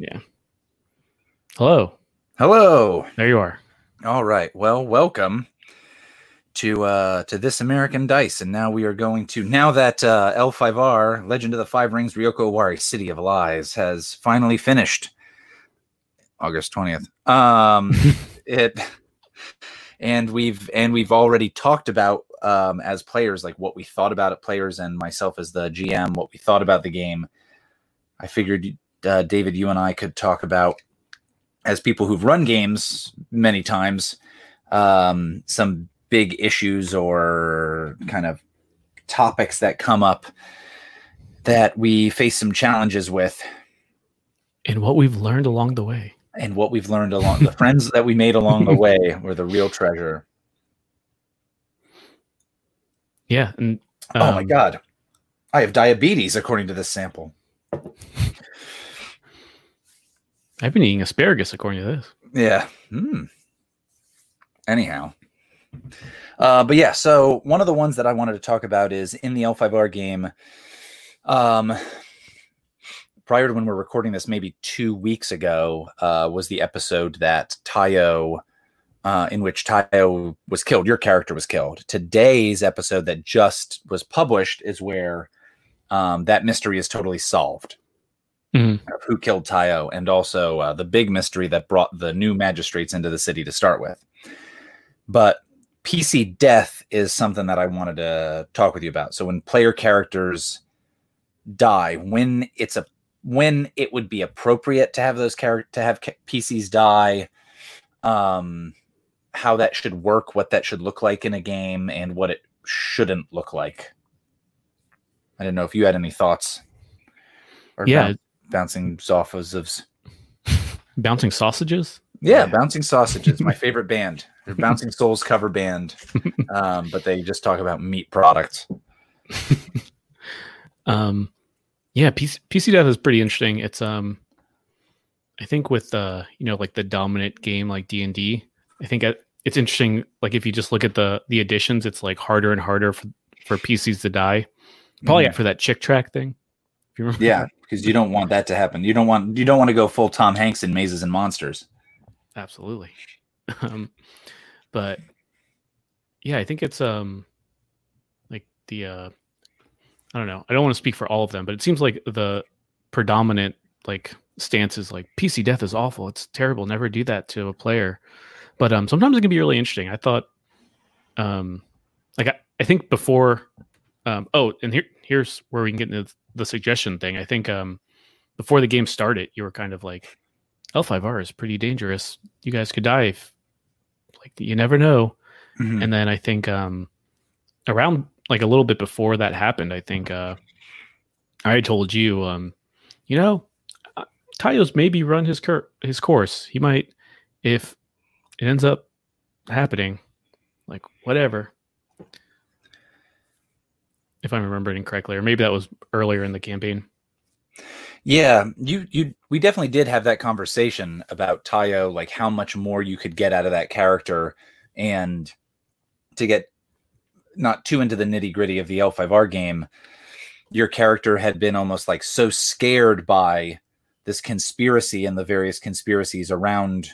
Yeah. Hello. Hello. There you are. All right. Well, welcome to uh to this American Dice, and now we are going to now that uh, L5R Legend of the Five Rings Ryoko Owari City of Lies has finally finished August twentieth. Um, it and we've and we've already talked about um as players like what we thought about it, players and myself as the GM, what we thought about the game. I figured uh, David, you and I could talk about as people who've run games many times, um, some big issues or kind of topics that come up that we face some challenges with And what we've learned along the way. and what we've learned along the friends that we made along the way were the real treasure. Yeah. And oh my um, god. I have diabetes according to this sample. I've been eating asparagus according to this. Yeah. Hmm. Anyhow. Uh, but yeah, so one of the ones that I wanted to talk about is in the L5R game. Um, prior to when we're recording this, maybe two weeks ago, uh, was the episode that Tayo, uh, in which Tayo was killed. Your character was killed. Today's episode that just was published is where um, that mystery is totally solved Mhm. of who killed Tayo, and also uh, the big mystery that brought the new magistrates into the city to start with. But PC death is something that I wanted to talk with you about. So when player characters die, when it's a when it would be appropriate to have those character to have PCs die, um, how that should work, what that should look like in a game, and what it shouldn't look like. I didn't know if you had any thoughts. Or Yeah. Bouncing Zoffas of Bouncing sausages. yeah, Bouncing Sausages, my favorite band. They're Bouncing Souls cover band, um, but they just talk about meat products. Um, yeah, PC, PC Death is pretty interesting. It's um, I think with uh, you know, like the dominant game like D and D, I think it- it's interesting. Like if you just look at the the additions, it's like harder and harder for for PCs to die. Probably Mhm. after that Chick tract thing. If you remember, Yeah, because you don't want that to happen. You don't want you don't want to go full Tom Hanks in Mazes and Monsters. absolutely. um, but yeah, I think it's um, like the uh, I don't know. I don't want to speak for all of them, but it seems like the predominant like stance is like PC death is awful. It's terrible. Never do that to a player. But um, sometimes it can be really interesting. I thought, um, like I, I think before, um, oh, and here here's where we can get into the suggestion thing. I think um, before the game started, you were kind of like, L5R is pretty dangerous. You guys could die. If, like you never know. Mhm. And then I think um, around like a little bit before that happened, I think uh, I told you, um, you know, uh, Tayo's maybe run his cur- his course. He might, if it ends up happening, like whatever. If I'm remembering correctly, or maybe that was earlier in the campaign. Yeah, you you we definitely did have that conversation about Tayo, like how much more you could get out of that character, and to get not too into the nitty gritty of the L5R game, your character had been almost like so scared by this conspiracy and the various conspiracies around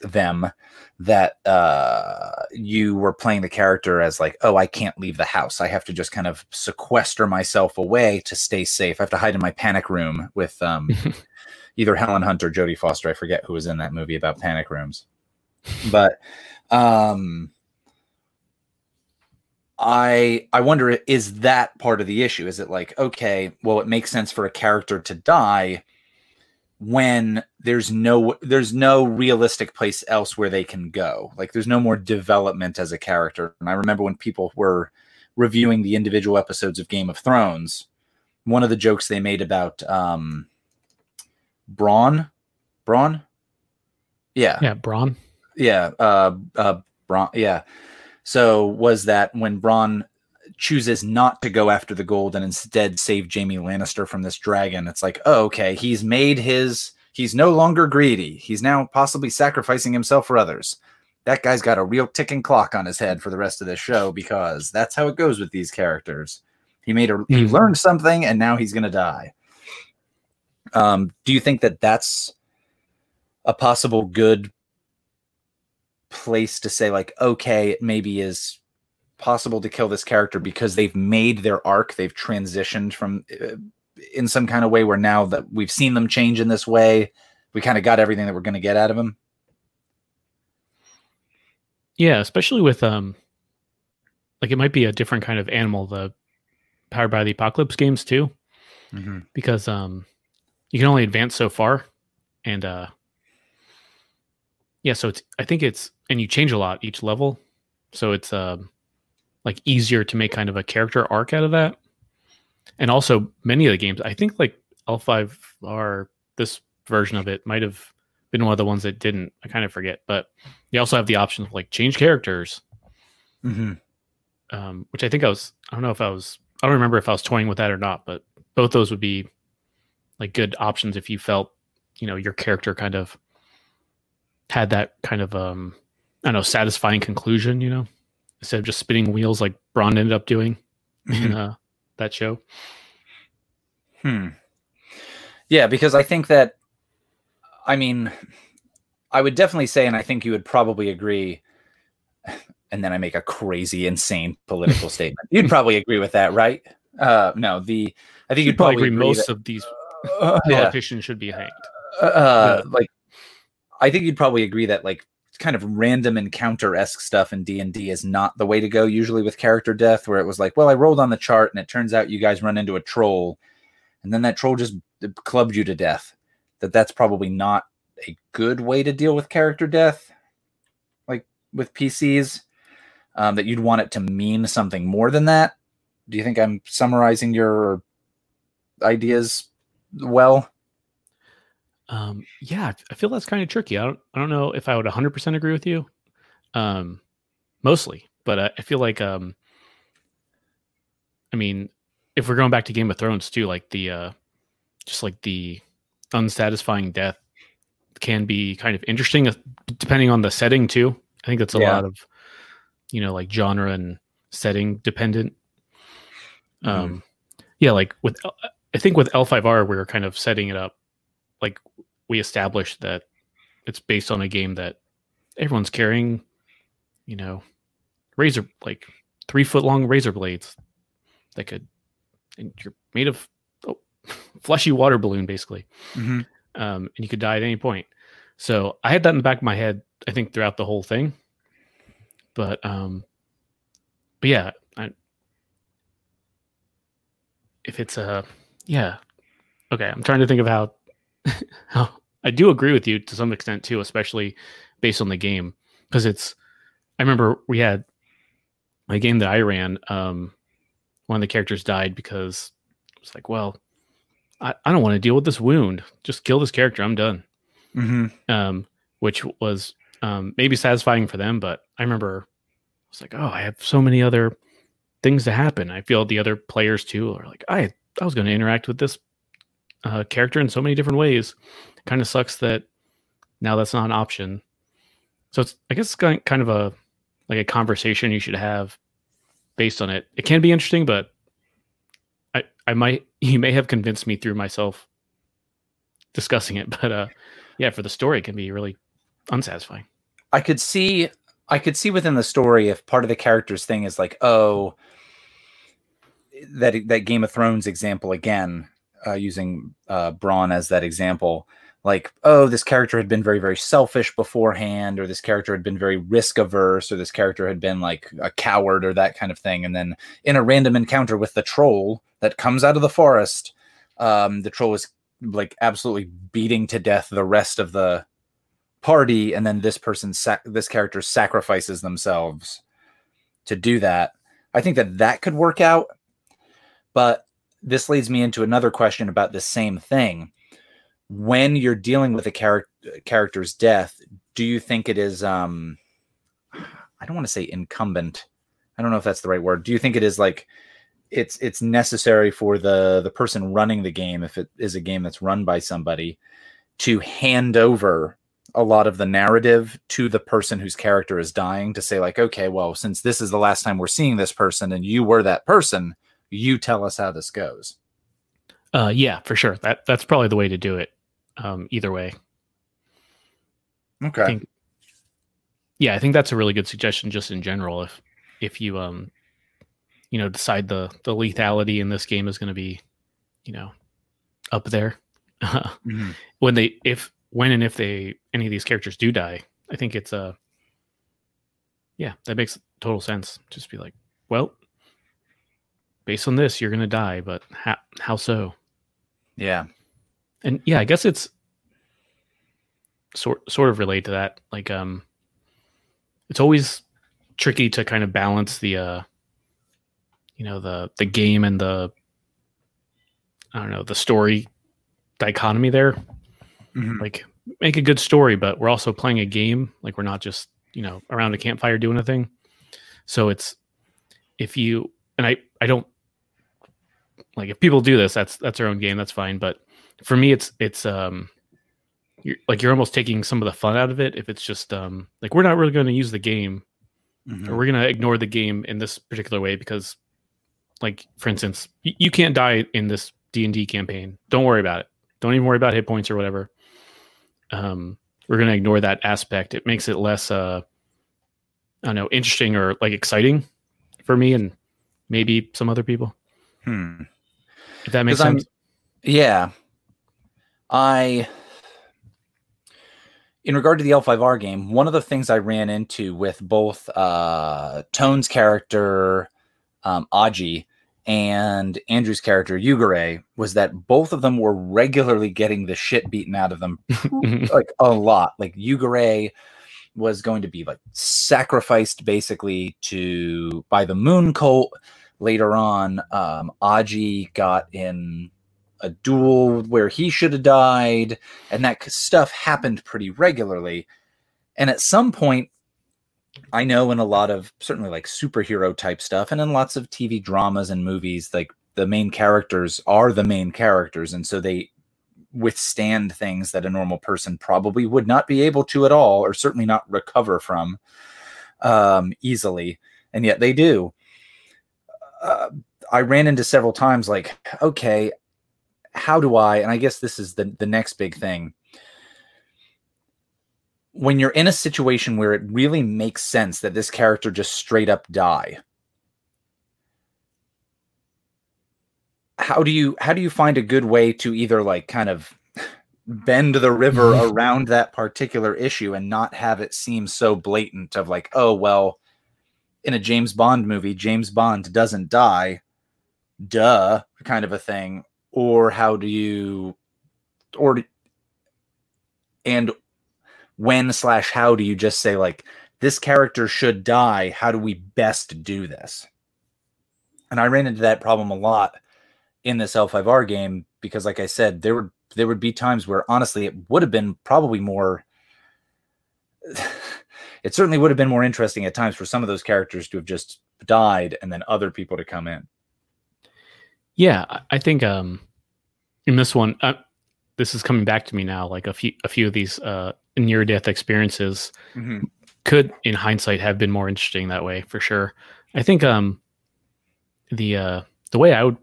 them that uh you were playing the character as like oh i can't leave the house. I have to just kind of sequester myself away to stay safe. I have to hide in my panic room with um either helen hunt or jodie foster. I forget who was in that movie about panic rooms. But um i i wonder is that part of the issue? Is it like okay well it makes sense for a character to die when there's no there's no realistic place else where they can go. Like there's no more development as a character. And i remember when people were reviewing the individual episodes of game of thrones one of the jokes they made about um bronn? Bronn? Yeah. Yeah, Bronn. yeah uh uh bronn yeah. So was that when bronn chooses not to go after the gold and instead save Jaime Lannister from this dragon. It's like, oh, okay, he's made his he's no longer greedy. He's now possibly sacrificing himself for others. That guy's got a real ticking clock on his head for the rest of this show because that's how it goes with these characters. He made a he Mhm. learned something and now he's gonna die. Um, do you think that that's a possible good place to say, like, okay, it maybe is possible to kill this character because they've made their arc, they've transitioned from uh, in some kind of way where now that we've seen them change in this way, we kind of got everything that we're going to get out of them. Yeah, especially with um, like it might be a different kind of animal. The powered by the apocalypse games too, mm-hmm. because um, you can only advance so far, and uh, yeah, so it's I think it's and you change a lot each level, so it's um, like easier to make kind of a character arc out of that, and also many of the games I think like L five are this version of it might have been one of the ones that didn't. I kind of forget, but you also have the option of like change characters, mm-hmm. um, which I think I was. I don't know if I was. I don't remember if I was toying with that or not, but both those would be like good options if you felt you know your character kind of had that kind of um I don't know satisfying conclusion. You know, instead of just spinning wheels like Bronn ended up doing mm-hmm. in uh, that show. Hmm. Yeah, because I think that I mean, I would definitely say, and I think you would probably agree. And then I make a crazy, insane political statement. You'd probably agree with that, right? Uh, no, the I think you'd, you'd probably, agree, most that, of these uh, politicians yeah. should be hanged. Uh, uh, yeah. Like, I think you'd probably agree that like kind of random encounter esque stuff in D and D is not the way to go. Usually with character death, where it was like, well, I rolled on the chart and it turns out you guys run into a troll, and then that troll just clubbed you to death that that's probably not a good way to deal with character death, like with PCs. Um, that you'd want it to mean something more than that. Do you think I'm summarizing your ideas well? Um, yeah, I feel that's kind of tricky. I don't, I don't know if I would 100% agree with you. Um, mostly, but I, I feel like, um, I mean, if we're going back to Game of Thrones too, like the, uh, just like the unsatisfying death can be kind of interesting uh, depending on the setting too. I think that's a yeah. lot of you know like genre and setting dependent. Mm-hmm. Um yeah, like with I think with L5R we are kind of setting it up like we established that it's based on a game that everyone's carrying, you know, razor like three foot long razor blades that could and you're made of a fleshy water balloon basically, mm-hmm. um, and you could die at any point. So I had that in the back of my head, I think, throughout the whole thing. But um, but yeah, I, if it's a yeah, okay. I'm trying to think of how I do agree with you to some extent too, especially based on the game because it's. I remember we had a game that I ran. Um, one of the characters died because it's like, well, I, I don't want to deal with this wound. Just kill this character. I'm done. Mm-hmm. Um, which was um, maybe satisfying for them, but I remember I was like, oh, I have so many other things to happen. I feel the other players too are like, I I was going to interact with this uh, character in so many different ways. Kind of sucks that now that's not an option. So it's I guess it's kind of a like a conversation you should have based on it. It can be interesting, but I I might you may have convinced me through myself discussing it, but uh, yeah, for the story, it can be really unsatisfying. I could see, I could see within the story if part of the character's thing is like, oh, that that Game of Thrones example again, uh, using uh, Bronn as that example, like, oh, this character had been very, very selfish beforehand, or this character had been very risk averse, or this character had been like a coward, or that kind of thing. And then in a random encounter with the troll that comes out of the forest, um, the troll is like absolutely beating to death the rest of the party, and then this person, sac- this character sacrifices themselves to do that. I think that that could work out, but this leads me into another question about the same thing when you're dealing with a char- character's death, do you think it is um I don't want to say incumbent. I don't know if that's the right word. Do you think it is like it's it's necessary for the the person running the game if it is a game that's run by somebody to hand over a lot of the narrative to the person whose character is dying to say like okay well since this is the last time we're seeing this person and you were that person you tell us how this goes Uh, yeah, for sure. That that's probably the way to do it. Um, either way. Okay. think- Yeah, I think that's a really good suggestion just in general. If if you um you know decide the the lethality in this game is going to be you know up there Mhm. when they if when and if they any of these characters do die, I think it's uh yeah, that makes total sense. Just be like, well, based on this, you're gonna die, but how how so? Yeah. And yeah, I guess it's sort sort of related to that. Like um it's always tricky to kind of balance the uh you know the the game and the I don't know, the story dichotomy there. Mhm. Like make a good story, but we're also playing a game. Like we're not just, you know, around a campfire doing a thing. So it's if you and I I don't like if people do this, that's that's their own game, that's fine. But for me it's it's um you're like you're almost taking some of the fun out of it if it's just um like we're not really going to use the game Mhm. or we're going to ignore the game in this particular way because like for instance you can't die in this d&d campaign. Don't worry about it. Don't even worry about hit points or whatever. Um we're going to ignore that aspect. It makes it less uh i don't know interesting or like exciting for me and maybe some other people Hmm. if that makes 'Cause I'm- sense Yeah. I in regard to the L5R game, one of the things I ran into with both uh Tone's character um Aji and Andrew's character Yugure was that both of them were regularly getting the shit beaten out of them like a lot. Like Yugure was going to be like sacrificed basically to by the moon cult. Later on, um, Aji got in a duel where he should have died, and that stuff happened pretty regularly. And at some point, I know in a lot of certainly like superhero type stuff, and in lots of TV dramas and movies, like the main characters are the main characters, and so they withstand things that a normal person probably would not be able to at all, or certainly not recover from um, easily, and yet they do. Uh, I ran into several times like, okay, how do I? And I guess this is the the next big thing. When you're in a situation where it really makes sense that this character just straight up die, how do you how do you find a good way to either like kind of bend the river around that particular issue and not have it seem so blatant of like oh well in a James Bond movie James Bond doesn't die duh kind of a thing. Or how do you or and when slash how do you just say like this character should die how do we best do this? And i ran into that problem a lot in this l5r game because like i said there would there would be times where honestly it would have been probably more it certainly would have been more interesting at times for some of those characters to have just died and then other people to come in Yeah, I- think um, in this one, uh, this is coming back to me now. Like a few, a few of these uh, near-death experiences could, in hindsight, have been more interesting that way for sure. I think um, the uh, the way I would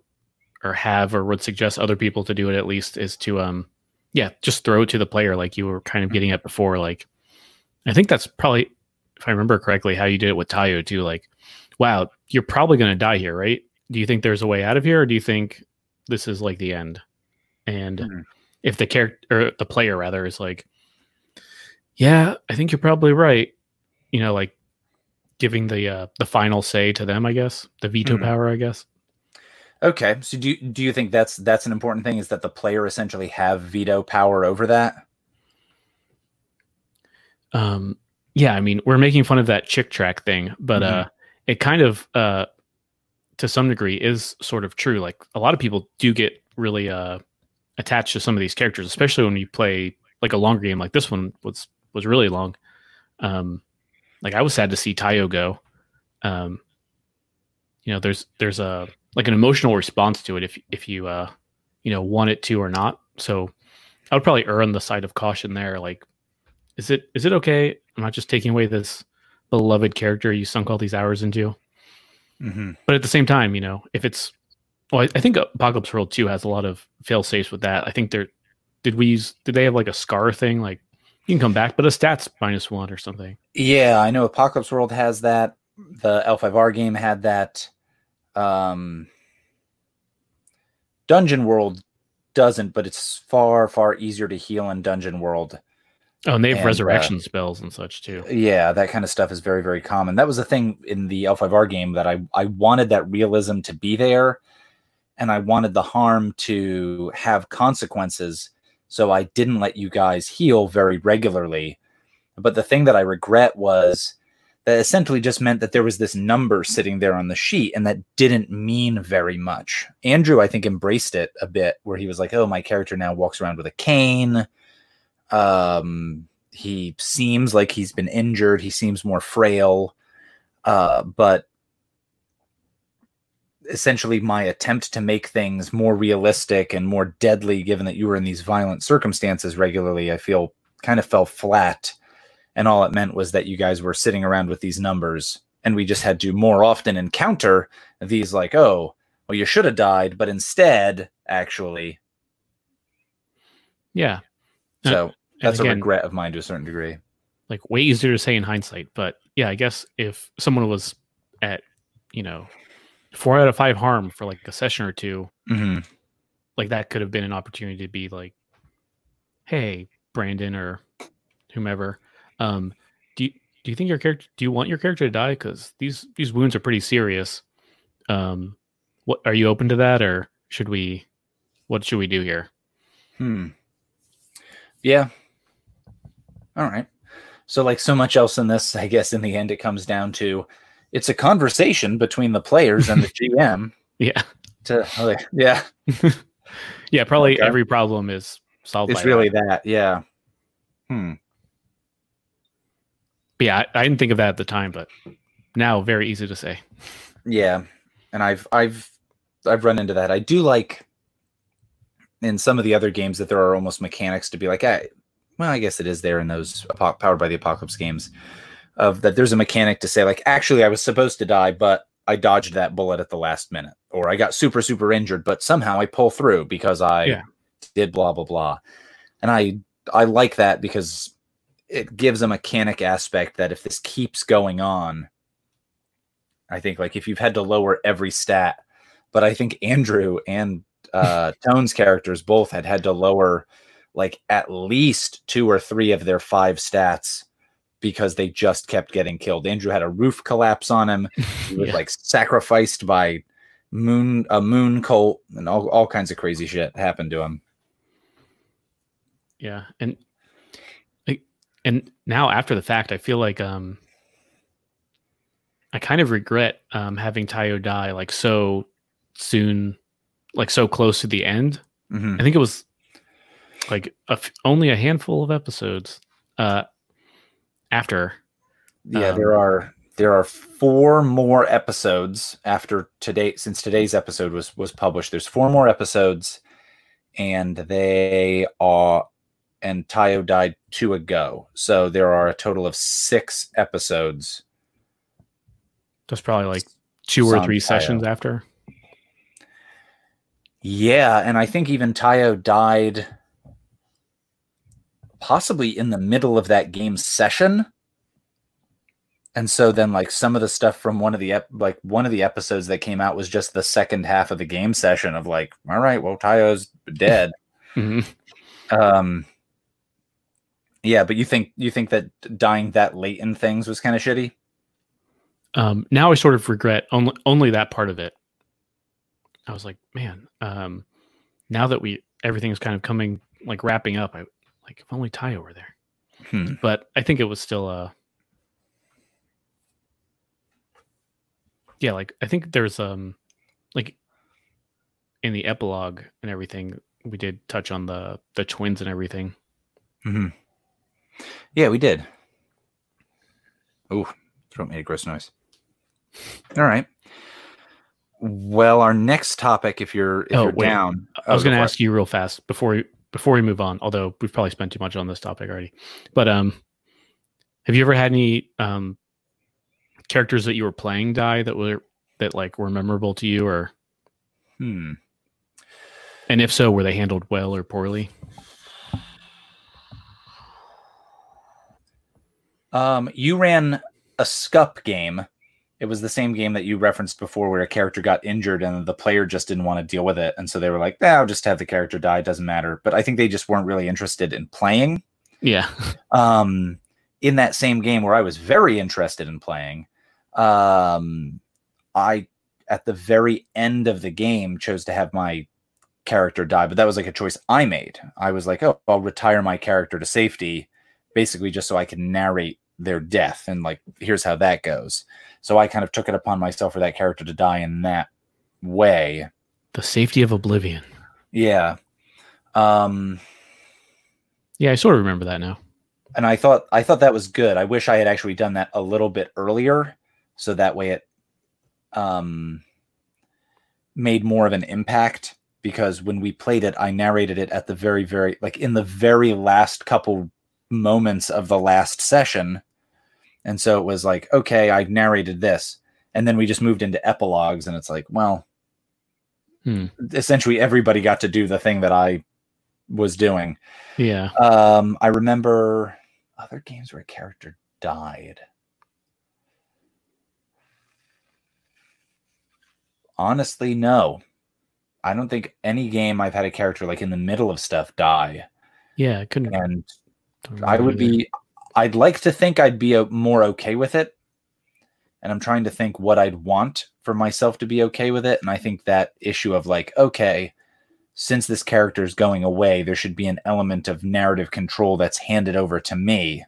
or have or would suggest other people to do it at least is to um, yeah, just throw it to the player like you were kind of getting at before. Like, I think that's probably, if I remember correctly, how you did it with Tayo too. Like, wow, you're probably going to die here, right? Do you think there's a way out of here, or do you think this is like the end? And Mhm. if the character or the player rather is like, yeah, I think you're probably right. You know, like giving the uh, the final say to them, I guess, the veto Mhm. power, I guess. Okay, so do you, do you think that's that's an important thing? Is that the player essentially have veto power over that? Um, yeah, I mean, we're making fun of that Chick tract thing, but uh, it kind of, uh, to some degree, is sort of true. Like a lot of people do get really uh, attached to some of these characters, especially when you play like a longer game. Like this one was was really long. Um, like I was sad to see Tayo go. Um, you know, there's there's a like an emotional response to it if if you uh, you know want it to or not. So I would probably err on the side of caution there. Like is it is it okay? I'm not just taking away this beloved character you sunk all these hours into. Mm-hmm. But at the same time, you know, if it's well, I, I think Apocalypse World 2 has a lot of fail safes with that. I think they're did we use did they have like a scar thing like you can come back, but a stats minus one or something. Yeah, I know Apocalypse World has that. The L5R game had that. Um, Dungeon World doesn't, but it's far, far easier to heal in Dungeon World. Oh, and they have And, uh, resurrection spells and such too. Yeah, that kind of stuff is very, very common. That was the thing in the L5R game that I, I wanted that realism to be there, and I wanted the harm to have consequences. So I didn't let you guys heal very regularly. But the thing that I regret was that essentially just meant that there was this number sitting there on the sheet and that didn't mean very much. Andrew, I think, embraced it a bit where he was like, oh, my character now walks around with a cane. Um, he seems like he's been injured. He seems more frail. Uh, but essentially, my attempt to make things more realistic and more deadly, given that you were in these violent circumstances regularly, I feel kind of fell flat. And all it meant was that you guys were sitting around with these numbers, and we just had to more often encounter these, like, oh, well, you should have died, but instead, actually. Yeah. So and that's a regret of mine to a certain degree. like way easier to say in hindsight. But yeah, I guess if someone was at, you know, four out of five harm for like a session or two, hmm like that could have been an opportunity to be like, hey, Brandon or whomever, um, do you do you think your character do you want your character to die? Because these these wounds are pretty serious. Um, what are you open to that, or should we? What should we do here? Hmm. Yeah. All right. So, like so much else in this, I guess in the end it comes down to it's a conversation between the players and the GM. Yeah, To oh, yeah, yeah. Probably Okay. every problem is solved. it's by really that. that. Yeah. Hmm. But yeah, I, I didn't think of that at the time, but now very easy to say. Yeah. And I've I've I've run into that. I do like in some of the other games that there are almost mechanics to be like, I, well, I guess it is there in those powered by the apocalypse games of that there's a mechanic to say like, actually, I was supposed to die, but I dodged that bullet at the last minute, or I got super super injured, but somehow I pull through because I Yeah. did blah blah blah, and I I like that because it gives a mechanic aspect that if this keeps going on, I think like if you've had to lower every stat, but I think Andrew and uh, Tone's characters both had had to lower like at least two or three of their five stats because they just kept getting killed. Andrew had a roof collapse on him. He was Yeah. like sacrificed by moon a moon cult and all, all kinds of crazy shit happened to him. Yeah, and and now after the fact, I feel like um, I kind of regret um having Tayo die like so soon, like so close to the end. Mhm. I think it was like a f- only a handful of episodes uh after. Yeah, Um, there are there are four more episodes after today since today's episode was was published. There's four more episodes, and they are and Tayo died two ago. So there are a total of six episodes. That's probably like two or three Tayo. sessions after. Yeah, and I think even Tayo died possibly in the middle of that game session. And so then like some of the stuff from one of the ep- like one of the episodes that came out was just the second half of the game session of like, all right, well Tayo's dead. Mhm. um Yeah, but you think you think that dying that late in things was kind of shitty? um, now I sort of regret only only that part of it. I was like, man, um, now that we everything's kind of coming like wrapping up, I like if only Tayo were there. Hmm. But I think it was still uh yeah, like I think there's um like in the epilogue and everything, we did touch on the the twins and everything. hmm Yeah, we did. Ooh, throat made a gross noise. All right. Well, our next topic, if you're if Oh, you're wait. down, I was oh, going to ask you real fast before we before we move on. Although we've probably spent too much on this topic already, but um, have you ever had any um characters that you were playing die that were that like were memorable to you, or. Hmm. And if so, were they handled well or poorly? Um, you ran a SCUP game. It was the same game that you referenced before, where a character got injured and the player just didn't want to deal with it, and so they were like, "Nah, I'll just have the character die. It doesn't matter." But I think they just weren't really interested in playing. Yeah. Um, in that same game where I was very interested in playing, um, I at the very end of the game chose to have my character die, but that was like a choice I made. I was like, "Oh, I'll retire my character to safety." Basically, just so I can narrate their death and like here's how that goes so i kind of took it upon myself for that character to die in that way The safety of oblivion. yeah um Yeah, I sort of remember that now. and i thought i thought that was good i wish i had actually done that a little bit earlier so that way it um made more of an impact because when we played it i narrated it at the very very like in the very last couple moments of the last session and so it was like okay i narrated this and then we just moved into epilogues and it's like well Hmm. essentially everybody got to do the thing that i was doing Yeah. um, I remember other games where a character died. Honestly, no. I don't think any game I've had a character like in the middle of stuff die. Yeah, couldn't. And I would be, I'd like to think I'd be o- more okay with it. And I'm trying to think what I'd want for myself to be okay with it. And I think that issue of like, okay, since this character is going away, there should be an element of narrative control that's handed over to me.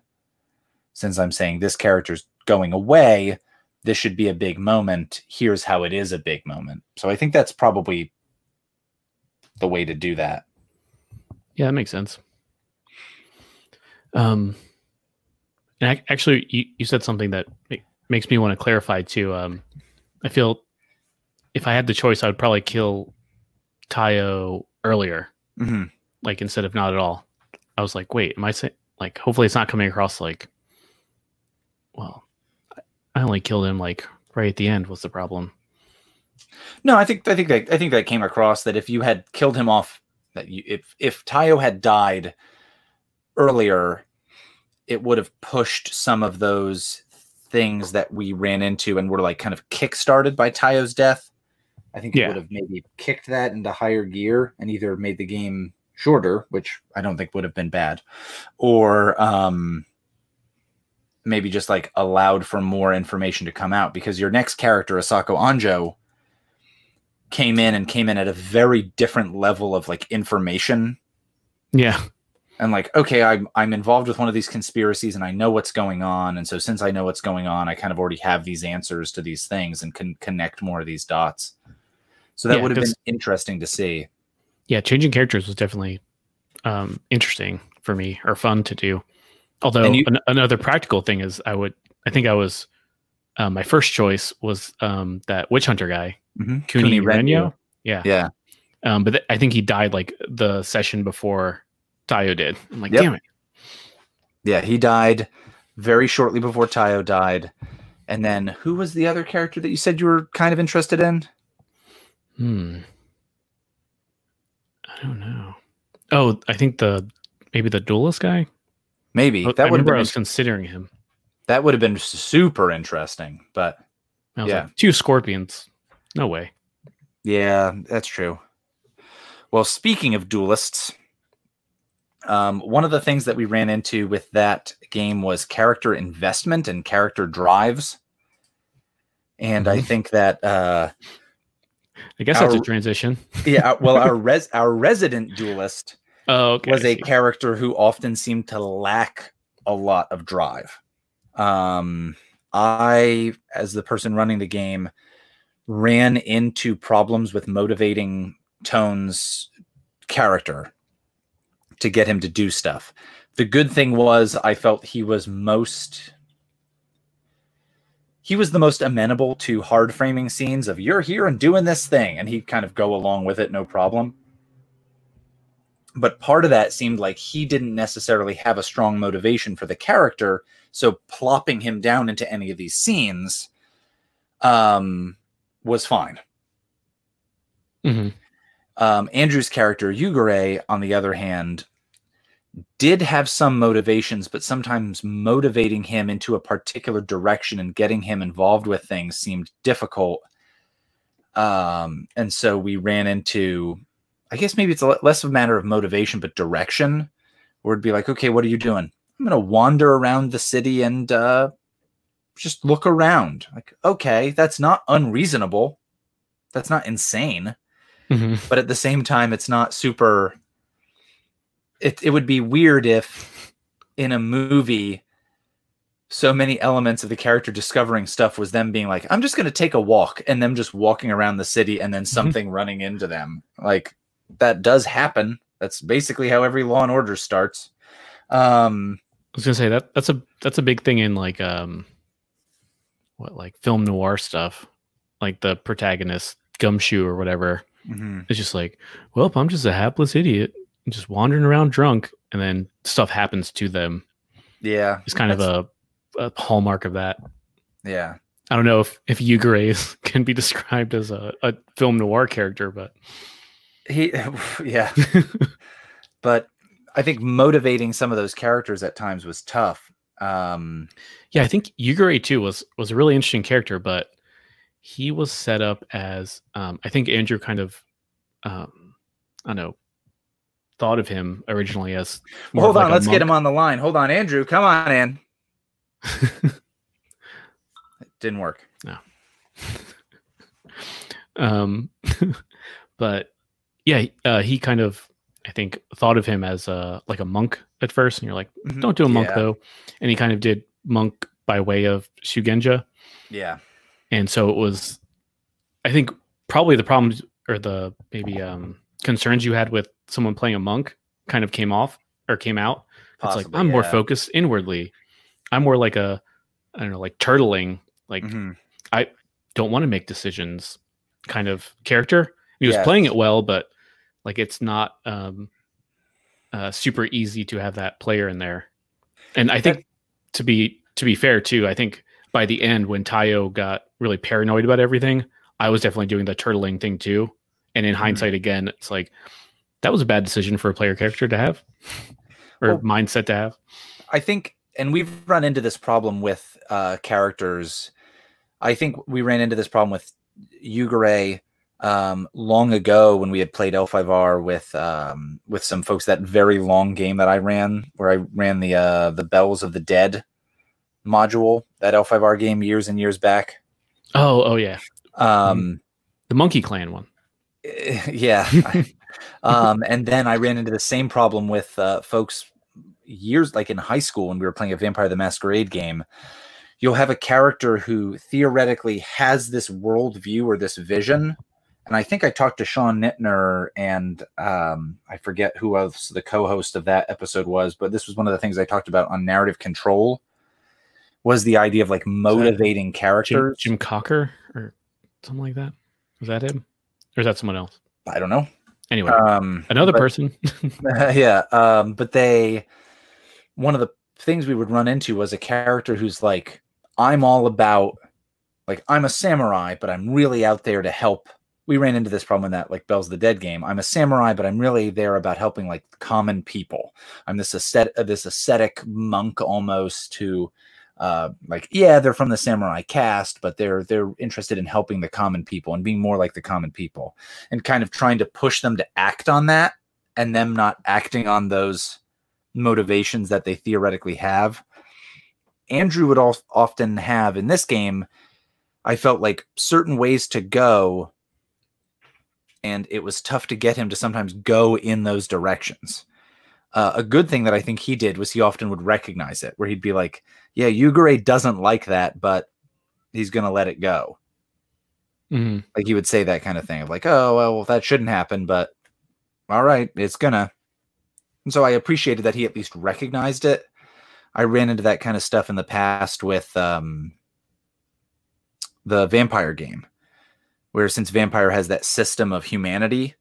Since I'm saying this character's going away, this should be a big moment. Here's how it is a big moment. So I think that's probably the way to do that. Yeah, that makes sense. Um, and ac- actually, you, you said something that makes me want to clarify too. Um, I feel if I had the choice, I would probably kill Tayo earlier, hmm like instead of not at all. I was like, wait, am I saying like? Hopefully, it's not coming across like, well, I- I only killed him like right at the end. Was the problem? No, I think I think that I think that came across that if you had killed him off, that you if if Tayo had died earlier, it would have pushed some of those things that we ran into and were like kind of kickstarted by Tayo's death. I think it would have maybe kicked that into higher gear and either made the game shorter, which I don't think would have been bad, or um maybe just like allowed for more information to come out. Because your next character, Asako Anjo, came in and came in at a very different level of like information Yeah, and like okay i'm i'm involved with one of these conspiracies and i know what's going on and so since i know what's going on i kind of already have these answers to these things and can connect more of these dots so that Yeah, would have been interesting to see yeah. Changing characters was definitely um, interesting for me or fun to do. Although you- an- another practical thing is, I would, I think I was, uh, my first choice was um, that witch hunter guy, Mhm. Renyo. Renyo. Yeah. yeah Um, but th- I think he died like the session before Tayo did. I'm like, Yep. damn it. yeah he died very shortly before tayo died and then who was the other character that you said you were kind of interested in Hmm. I don't know. Oh, I think the maybe the duelist guy. maybe I that would have remember I been was considering him. that would have been super interesting but I was Yeah. like, two scorpions. No way. Yeah, that's true. Well, speaking of duelists, um, one of the things that we ran into with that game was character investment and character drives. And I Mhm. think that, uh, I guess that's a transition. yeah, uh, well, our res- our resident duelist Oh, okay. was a character who often seemed to lack a lot of drive. Um, I, as the person running the game, ran into problems with motivating Tone's character to get him to do stuff. The good thing was, I felt he was most. He was the most amenable to hard framing scenes of you're here and doing this thing, and he'd kind of go along with it, no problem but part of that seemed like he didn't necessarily have a strong motivation for the character so plopping him down into any of these scenes um was fine Mhm. Um, Andrew's character Yugure, on the other hand, did have some motivations, but sometimes motivating him into a particular direction and getting him involved with things seemed difficult. Um, and so we ran into, I guess maybe it's less of a matter of motivation, but direction, where it'd be like, okay, what are you doing? I'm going to wander around the city and uh, just look around. Like, okay, that's not unreasonable. That's not insane Mhm. but at the same time it's not super it, it would be weird if in a movie so many elements of the character discovering stuff was them being like i'm just going to take a walk and them just walking around the city and then something running into them like that does happen that's basically how every law and order starts um I was gonna say that that's a that's a big thing in like um what like film noir stuff. Like the protagonist gumshoe or whatever mhm. is just like, well, I'm just a hapless idiot, just wandering around drunk, and then stuff happens to them. yeah It's kind of a, a hallmark of that. yeah I don't know if if Yugure can be described as a, a film noir character, but he yeah but i think motivating some of those characters at times was tough um yeah, I think Yugure too was was a really interesting character, but he was set up as um, I think Andrew kind of um, I don't know thought of him originally as hold on like let's get him on the line. Hold on andrew come on in. It didn't work. No. Um, but yeah, he- uh, he kind of I think thought of him as a like a monk at first, and you're like, Mhm. don't do a monk Yeah. though, and he kind of did monk by way of Shugenja, yeah and so it was i think probably the problems or the maybe um concerns you had with someone playing a monk kind of came off or came out. It's like i'm more focused inwardly. I'm more like a i don't know like turtling like Mhm. don't want to make decisions kind of character. He was Yes. playing it well but like it's not um uh super easy to have that player in there. And i think to be to be fair too i think by the end when tayo got really paranoid about everything i was definitely doing the turtling thing too and in Mhm. hindsight again it's like that was a bad decision for a player character to have or Well- mindset to have I think, and we've run into this problem with uh, characters. I think we ran into this problem with Yugure um, long ago when we had played L5R with um, with some folks. That very long game that I ran, where I ran the uh, the Bells of the Dead module, that L5R game years and years back. Oh oh yeah Um, the monkey clan one yeah. um, and then I ran into the same problem with uh, folks years like in high school when we were playing a Vampire the Masquerade game. You'll have a character who theoretically has this worldview or this vision. And I think I talked to Sean Nittner and um, I forget who else the co-host of that episode was, but this was one of the things I talked about on narrative control was the idea of like motivating Jim, characters. Jim Cocker or something like that? Was that him? Or is that someone else? I don't know. anyway Um, another but- person. Yeah um but they one of the things we would run into was a character who's like i'm all about like i'm a samurai but i'm really out there to help. We ran into this problem in that like bells the dead game. I'm a samurai but i'm really there about helping like common people. I'm this this ascetic monk almost who uh like yeah they're from the samurai caste but they're they're interested in helping the common people and being more like the common people and kind of trying to push them to act on that and them not acting on those motivations that they theoretically have. Andrew would al- often have in this game, I felt like certain ways to go, and it was tough to get him to sometimes go in those directions. Uh, a good thing that I think he did was he often would recognize it, where he'd be like, "Yeah, Yugure doesn't like that, but he's gonna let it go." Mhm. like he would say that kind of thing of like oh well that shouldn't happen but all right it's gonna and so i appreciated that he at least recognized it i ran into that kind of stuff in the past with um the vampire game where since vampire has that system of humanity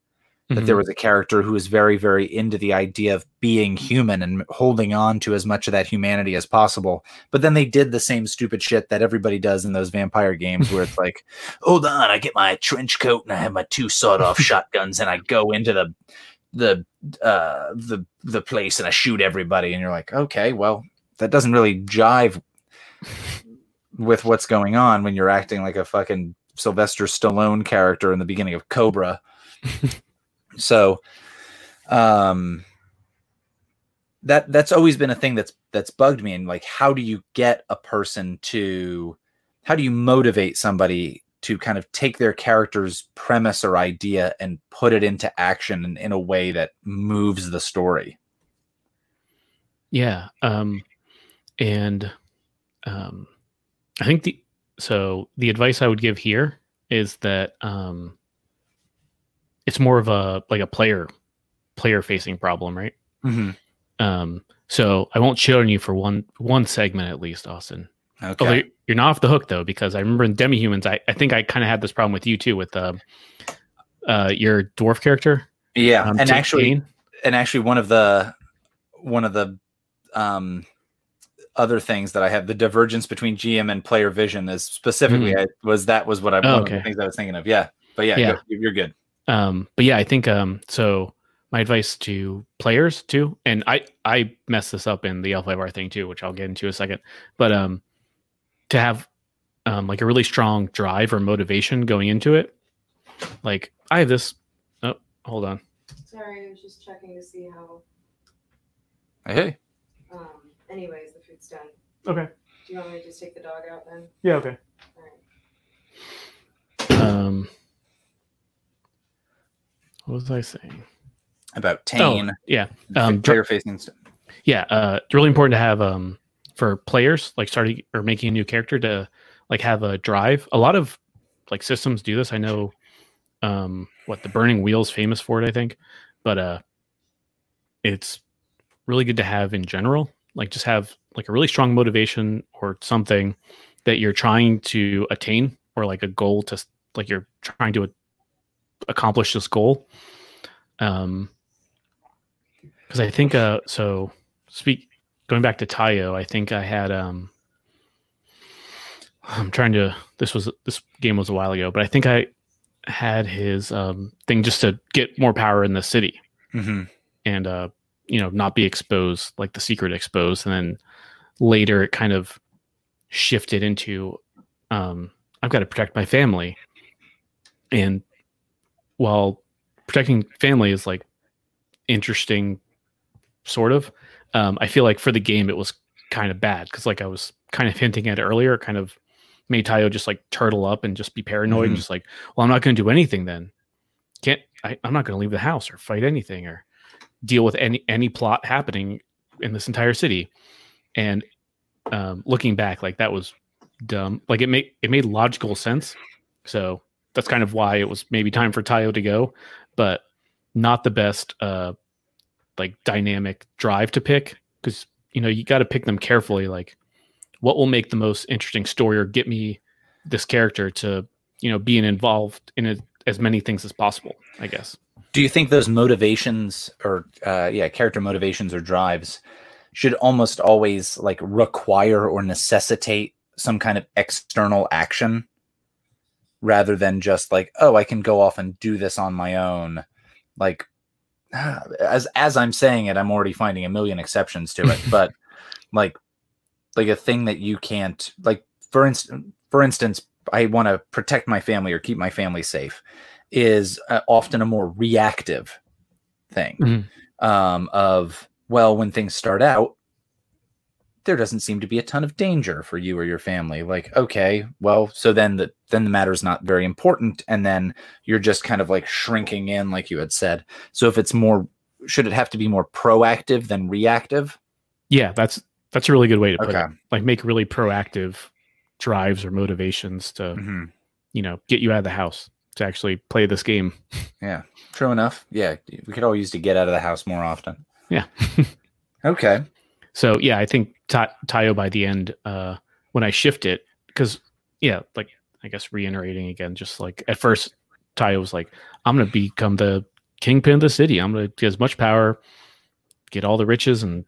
that there Mhm. was a character who was very very into the idea of being human and holding on to as much of that humanity as possible. But then they did the same stupid shit that everybody does in those vampire games where it's like hold on i get my trench coat and i have my two sawed-off shotguns and i go into the the uh the the place and i shoot everybody. And you're like okay well that doesn't really jive with what's going on when you're acting like a fucking sylvester stallone character in the beginning of cobra so um that that's always been a thing that's that's bugged me and like how do you get a person to how do you motivate somebody to kind of take their character's premise or idea and put it into action in, in a way that moves the story Yeah. Um, and um, I think the so the advice I would give here is that um, it's more of a like a player player facing problem, right? mm-hmm. Um, so I won't shit on you for one one segment at least, Austin. okay Although you're not off the hook though, because I remember in Demi-Humans, I, I think I kind of had this problem with you too with uh, uh, your dwarf character. yeah um, and actually Kane. and actually one of the one of the um other things that I have the divergence between GM and player vision is specifically I, was that was what I. Oh, one of the okay. things I was thinking of. Yeah, but yeah, Yeah. go- you're good. Um, but yeah, I think um, so. My advice to players too, and I I messed this up in the L5R thing too, which I'll get into in a second. But um, to have um like a really strong drive or motivation going into it, like I have this. Oh, hold on. Sorry, I was just checking to see how. Hey, Um. Anyways, the food's done. Okay. Do you want me to just take the dog out then? Yeah. Okay. All right. Um, what was I saying? about Tane, Yeah. Um, player facing. St- yeah uh it's really important to have um for players like starting or making a new character to like have a drive a lot of like systems do this i know um what the Burning Wheel's famous for it i think but uh it's really good to have in general like just have like a really strong motivation or something that you're trying to attain or like a goal to like you're trying to accomplish this goal. Um because i think uh so speak going back to Tayo, I think I had um I'm trying to this was this game was a while ago, but I think I had his um thing just to get more power in the city. Mhm. and uh you know not be exposed like the secret exposed. And then later it kind of shifted into um I've got to protect my family. And while protecting family is like interesting sort of um, I feel like for the game it was kind of bad because like I was kind of hinting at earlier, kind of made Tayo just like turtle up and just be paranoid and Mhm. just like, well, I'm not going to do anything then. Can't I, I'm not going to leave the house or fight anything or deal with any any plot happening in this entire city. And um, looking back, like that was dumb. Like it made it made logical sense. So that's kind of why it was maybe time for Tayo to go, but not the best uh like dynamic drive to pick because you know you got to pick them carefully like what will make the most interesting story or get me this character to you know being involved in it, as many things as possible i guess. Do you think those motivations or uh, yeah, character motivations or drives should almost always like require or necessitate some kind of external action rather than just like, oh, I can go off and do this on my own? Like as as I'm saying it, I'm already finding a million exceptions to it, but like like a thing that you can't like for instance for instance, I want to protect my family or keep my family safe is uh, often a more reactive thing Mhm. um, of well when things start out there doesn't seem to be a ton of danger for you or your family. Like okay well so then the then the matter's not very important and then you're just kind of like shrinking in like you had said. So if it's more should it have to be more proactive than reactive? Yeah that's that's a really good way to put okay. It like make really proactive drives or motivations to Mhm. you know get you out of the house to actually play this game. Yeah true enough. Yeah we could all use to get out of the house more often. Yeah. okay So yeah, I think Ta- Tayo by the end, uh, when I shift it, because yeah, like I guess reiterating again, just like at first Tayo was like, I'm gonna become the kingpin of the city. I'm gonna get as much power, get all the riches, and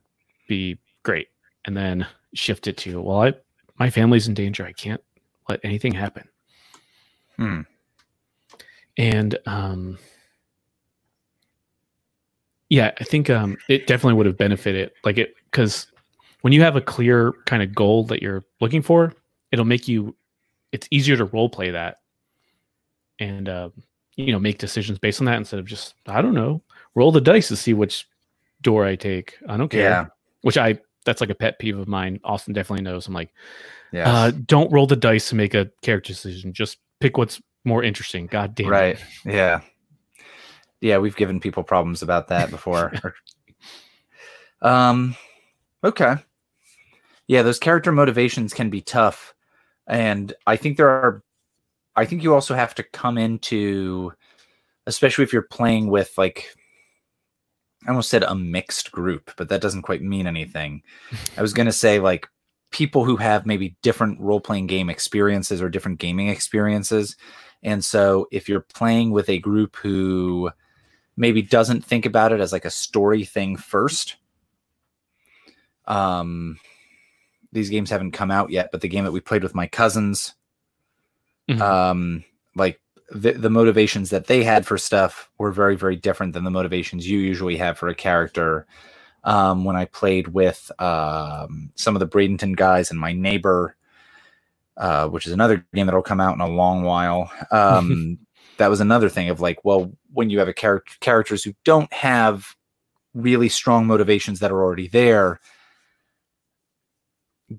be great. And then shift it to, well, I my family's in danger. I can't let anything happen. Hmm. And um, yeah, I think um, it definitely would have benefited, like it, because when you have a clear kind of goal that you're looking for, it'll make you. It's easier to role play that, and uh, you know, make decisions based on that instead of just I don't know, roll the dice to see which door I take. I don't care. Yeah. Which I that's like a pet peeve of mine. Austin definitely knows. I'm like, Yeah. uh, don't roll the dice to make a character decision. Just pick what's more interesting. God damn it. right. Yeah. Yeah, we've given people problems about that before. um okay. Yeah, those character motivations can be tough. And I think there are I think you also have to come into especially if you're playing with like I almost said a mixed group, but that doesn't quite mean anything. I was going to say like people who have maybe different role playing game experiences or different gaming experiences. And so if you're playing with a group who maybe doesn't think about it as like a story thing first, um, these games haven't come out yet, but the game that we played with my cousins, Mhm. um, like the, the motivations that they had for stuff were very, very different than the motivations you usually have for a character. Um, when I played with um, some of the Bradenton guys and my neighbor, uh, which is another game that'll come out in a long while. Um, that was another thing of like, well, when you have a character characters who don't have really strong motivations that are already there,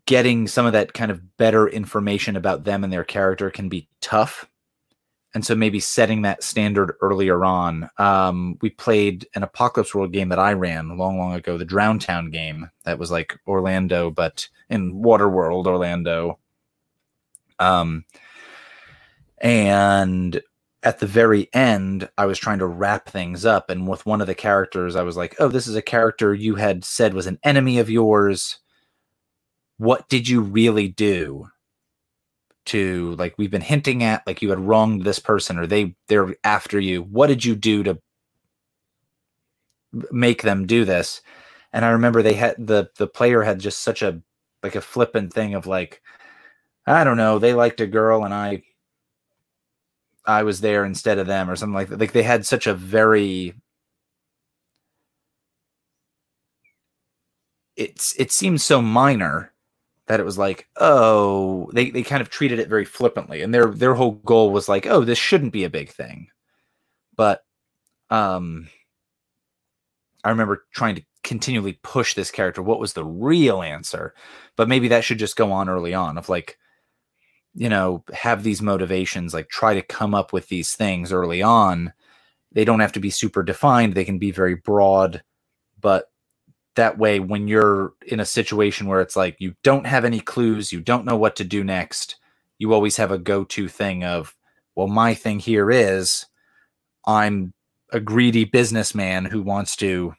getting some of that kind of better information about them and their character can be tough. And so maybe setting that standard earlier on. Um, we played an Apocalypse World game that I ran long, long ago, the Drown Town game that was like Orlando, but in Waterworld, Orlando. Um, and at the very end, I was trying to wrap things up. And with one of the characters, I was like, oh, this is a character you had said was an enemy of yours. What did you really do? To like we've been hinting at like you had wronged this person or they they're after you. What did you do to make them do this? And I remember they had the the player had just such a like a flippant thing of like, I don't know, they liked a girl and I I was there instead of them or something like that. Like they had such a very it's it seems so minor that it was like, oh, they, they kind of treated it very flippantly. And their their whole goal was like, oh, this shouldn't be a big thing. But um I remember trying to continually push this character. What was the real answer? But maybe that should just go on early on of like, you know, have these motivations, like try to come up with these things early on. They don't have to be super defined, they can be very broad, but that way when you're in a situation where it's like you don't have any clues, you don't know what to do next, you always have a go-to thing of, well, my thing here is I'm a greedy businessman who wants to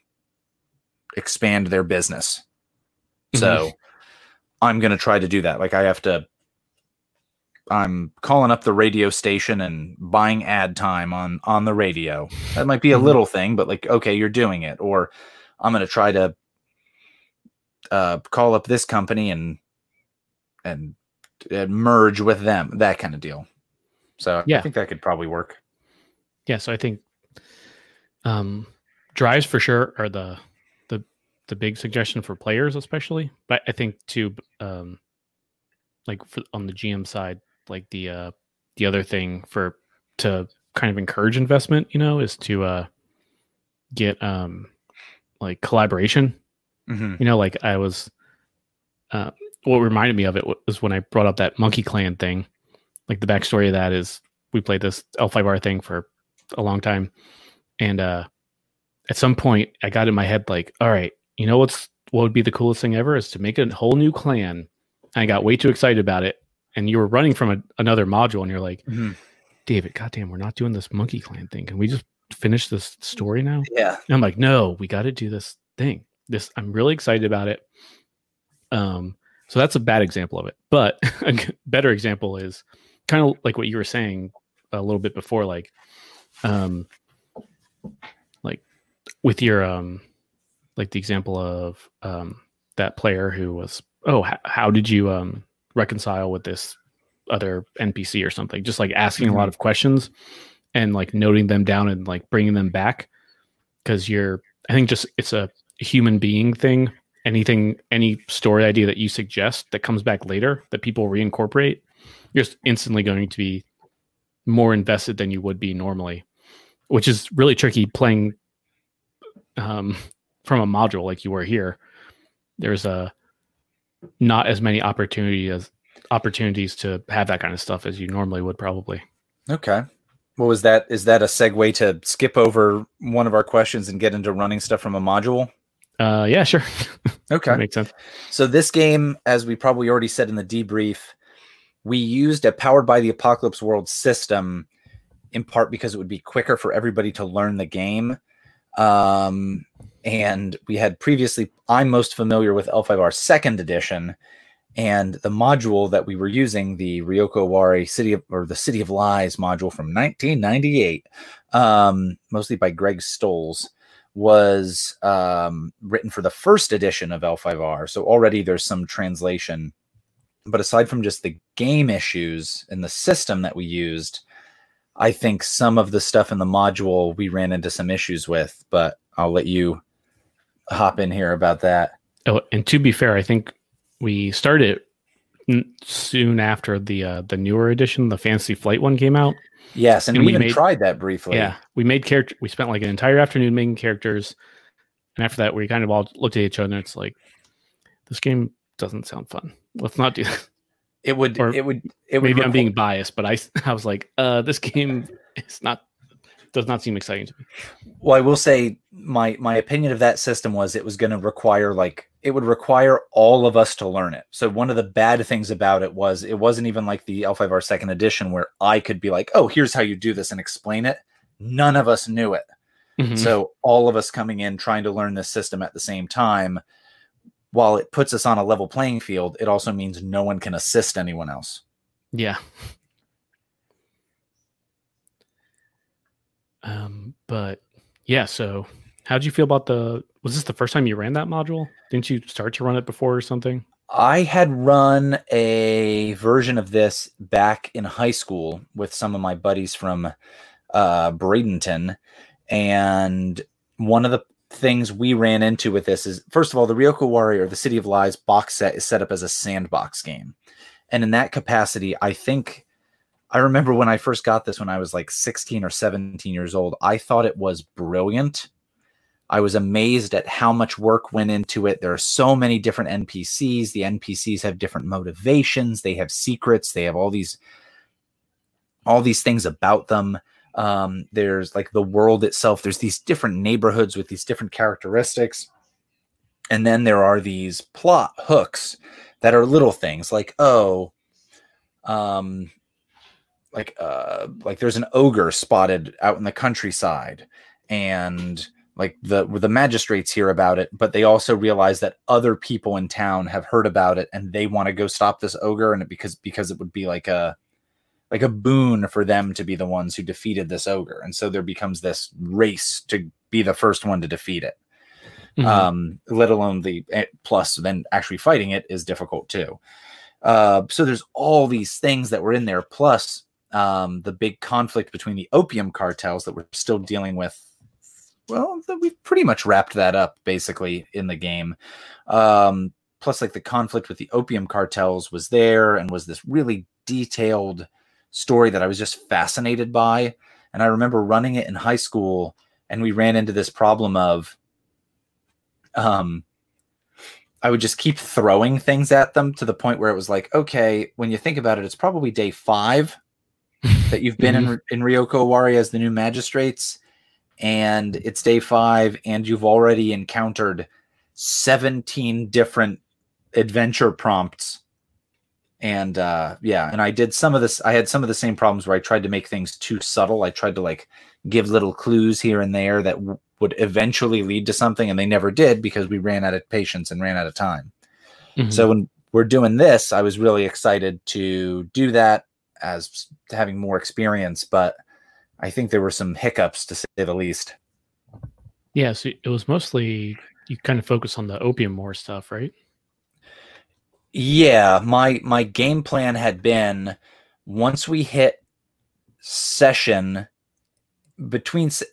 expand their business. So I'm going to try to do that. Like I have to I'm calling up the radio station and buying ad time on on the radio. That might be a Mhm. little thing, but like okay, you're doing it or I'm going to try to uh call up this company and and, and merge with them, that kind of deal. So yeah. I think that could probably work. yeah so i think um drives for sure are the the the big suggestion for players especially but i think too um like for, on the gm side like the uh the other thing for to kind of encourage investment you know is to uh get um like collaboration hmm you know like i was uh what reminded me of it was when i brought up that monkey clan thing like the backstory of that is we played this l5r thing for a long time. And uh at some point i got in my head like all right you know what's what would be the coolest thing ever is to make a whole new clan. And i got way too excited about it. And you were running from a, another module and you're like hmm david goddamn we're not doing this monkey clan thing. Can we just finish this story now? Yeah. and I'm like, no, we got to do this thing. This I'm really excited about it. Um, so that's a bad example of it. But a better example is kind of like what you were saying a little bit before, like, um, like with your um like the example of um that player who was oh h- how did you um reconcile with this other npc or something just like asking a lot of questions and like noting them down and like bringing them back because you're i think just it's a human being thing anything any story idea that you suggest that comes back later that people reincorporate you're just instantly going to be more invested than you would be normally which is really tricky playing um, from a module like you were here. There's a not as many opportunity as opportunities to have that kind of stuff as you normally would probably. Okay. What was that? Is that a segue to skip over one of our questions and get into running stuff from a module? Uh, yeah, sure. Okay. makes sense. So this game, as we probably already said in the debrief, we used a powered by the apocalypse world system in part because it would be quicker for everybody to learn the game. Um, and we had previously, I'm most familiar with L5R second edition, and the module that we were using, the Ryoko Owari City of or the City of Lies module from 1998, um, mostly by Greg Stolze, was um, written for the first edition of L5R. So already there's some translation. But aside from just the game issues and the system that we used, I think some of the stuff in the module we ran into some issues with, but I'll let you hop in here about that. Oh, and to be fair, I think we started soon after the uh, the newer edition, the Fantasy Flight one came out. Yes, and, And we, we even made- tried that briefly. Yeah, we made character. We spent like an entire afternoon making characters, and after that, we kind of all looked at each other. and It's like this game doesn't sound fun. Let's not do that. It would Or it would it would Maybe I'm being biased, but I I was like, uh, this game is not does not seem exciting to me. Well, I will say my my opinion of that system was it was going to require like it would require all of us to learn it. So one of the bad things about it was it wasn't even like the L5R second edition where I could be like, "Oh, here's how you do this" and explain it. None of us knew it. Mhm. So all of us coming in trying to learn this system at the same time, while it puts us on a level playing field, it also means no one can assist anyone else. Yeah. Um, but yeah, so how'd you feel about the was this the first time you ran that module? Didn't you start to run it before or something? I had run a version of this back in high school with some of my buddies from uh, Bradenton. And one of the things we ran into with this is first of all, the Ryoko Owari, the City of Lies box set is set up as a sandbox game. And in that capacity, I think I remember when I first got this when I was like 16 or 17 years old, I thought it was brilliant. I was amazed at how much work went into it. There are so many different NPCs. The NPCs have different motivations. They have secrets. They have all these all these things about them. Um, there's like the world itself. There's these different neighborhoods with these different characteristics. And then there are these plot hooks that are little things like, oh, um, like uh like there's an ogre spotted out in the countryside and like the the magistrates hear about it but they also realize that other people in town have heard about it and they want to go stop this ogre and it because because it would be like a like a boon for them to be the ones who defeated this ogre and so there becomes this race to be the first one to defeat it Mhm. um, let alone the eh, plus then actually fighting it is difficult too. Uh, so there's all these things that were in there, plus um, the big conflict between the opium cartels that we're still dealing with. Well, we've pretty much wrapped that up basically in the game. Um, plus, like the conflict with the opium cartels was there and was this really detailed story that I was just fascinated by. And I remember running it in high school, and we ran into this problem of um I would just keep throwing things at them to the point where it was like, okay, when you think about it, it's probably day five that you've been in in Ryoko Owari as the new magistrates, and it's day five, and you've already encountered 17 different adventure prompts. And uh yeah, and I did some of this, I had some of the same problems where I tried to make things too subtle. I tried to like give little clues here and there that w- would eventually lead to something, and they never did because we ran out of patience and ran out of time. Mhm. So when we're doing this, I was really excited to do that as having more experience, but I think there were some hiccups to say the least. Yeah, so it was mostly you kind of focus on the opium war stuff, right? Yeah, my my game plan had been once we hit session between s-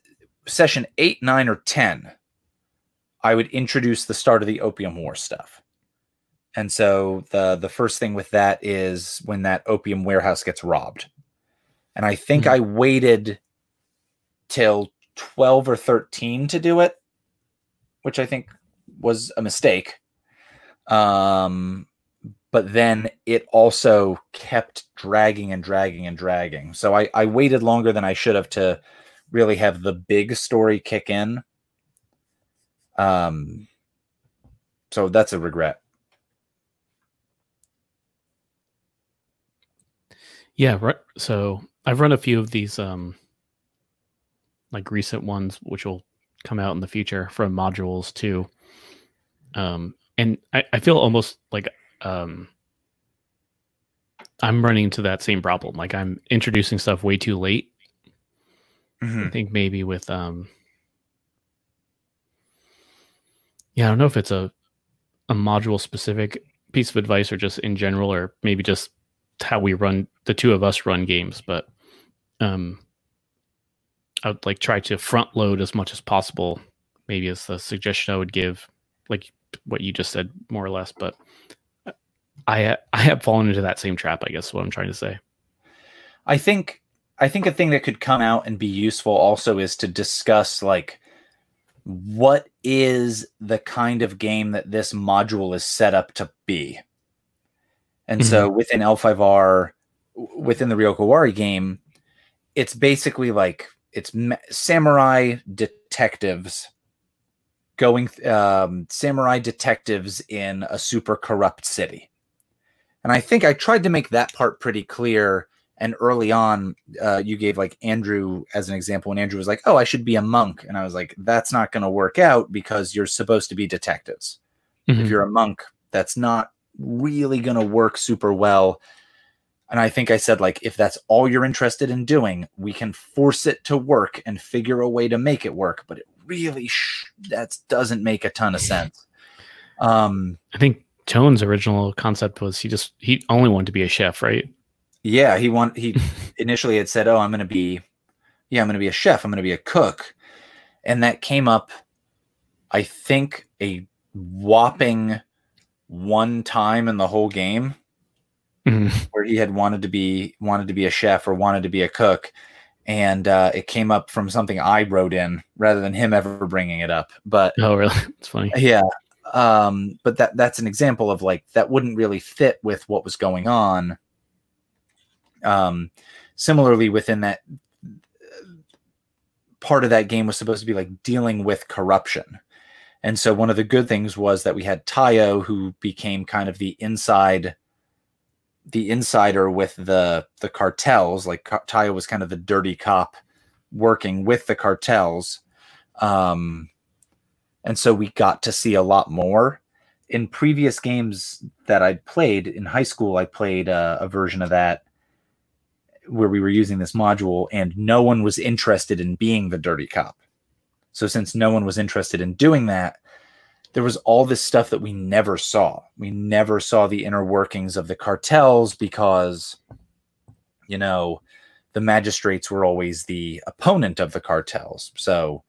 session 8, 9 or 10, I would introduce the start of the opium war stuff. And so the the first thing with that is when that opium warehouse gets robbed. And I think Mhm. I waited till 12 or 13 to do it, which I think was a mistake. Um but then it also kept dragging and dragging and dragging. So I, I waited longer than I should have to really have the big story kick in. Um, so that's a regret. Yeah, right. So I've run a few of these um like recent ones which will come out in the future from modules too. Um and I, I feel almost like um I'm running into that same problem. Like I'm introducing stuff way too late. I think maybe with um Yeah, I don't know if it's a a module specific piece of advice or just in general or maybe just how we run the two of us run games, but um I would like try to front load as much as possible, maybe as the suggestion I would give, like what you just said more or less, but I I have fallen into that same trap, I guess is what I'm trying to say. I think I think a thing that could come out and be useful also is to discuss like what is the kind of game that this module is set up to be. And so within L5R, within the Ryoko Owari game, it's basically like it's samurai detectives going um, samurai detectives in a super corrupt city. And I think I tried to make that part pretty clear and early on uh, you gave like andrew as an example and andrew was like oh i should be a monk and i was like that's not going to work out because you're supposed to be detectives if Mhm. you're a monk that's not really going to work super well and i think i said like if that's all you're interested in doing we can force it to work and figure a way to make it work but it really sh- that doesn't make a ton of sense um I think Tone's original concept was he just he only wanted to be a chef, right? Yeah, he want he initially had said, "Oh, I'm going to be, yeah, I'm going to be a chef. I'm going to be a cook," and that came up, I think, a whopping one time in the whole game Mhm. where he had wanted to be wanted to be a chef or wanted to be a cook, and uh, it came up from something I wrote in rather than him ever bringing it up. But Oh, really? It's funny. yeah um but that that's an example of like that wouldn't really fit with what was going on um similarly within that part of that game was supposed to be like dealing with corruption and so one of the good things was that we had tayo who became kind of the inside the insider with the the cartels like tayo was kind of the dirty cop working with the cartels um and so we got to see a lot more. In previous games that i'd played in high school i played a version of that where we were using this module and no one was interested in being the dirty cop. So since no one was interested in doing that there was all this stuff that we never saw. We never saw the inner workings of the cartels because you know the magistrates were always the opponent of the cartels. So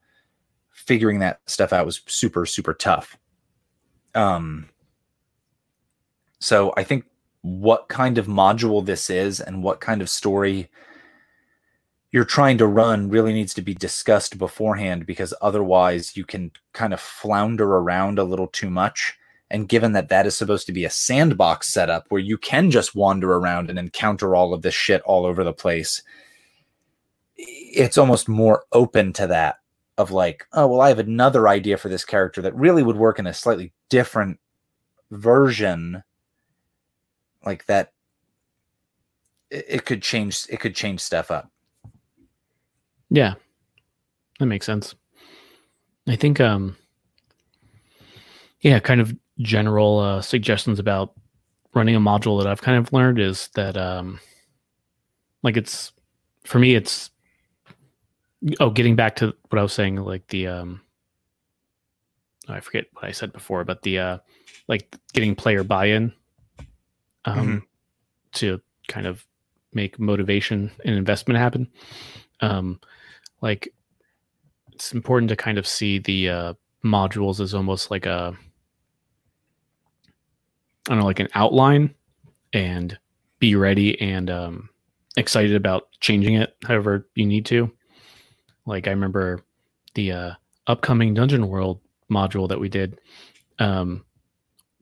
figuring that stuff out was super super tough. Um so i think what kind of module this is and what kind of story you're trying to run really needs to be discussed beforehand because otherwise you can kind of flounder around a little too much and given that that is supposed to be a sandbox setup where you can just wander around and encounter all of this shit all over the place it's almost more open to that of like, oh well, I have another idea for this character that really would work in a slightly different version, like that. It, could change. It could change stuff up. Yeah. That makes sense. I think um yeah, kind of general uh suggestions about running a module that I've kind of learned is that um like it's for me it's oh getting back to what I was saying like the um I forget what I said before, but the uh, like getting player buy-in um, to kind of make motivation and investment happen. Um, like it's important to kind of see the uh, modules as almost like a I don't know, like an outline, and be ready and um, excited about changing it however you need to. Like I remember the uh, upcoming Dungeon World module that we did um,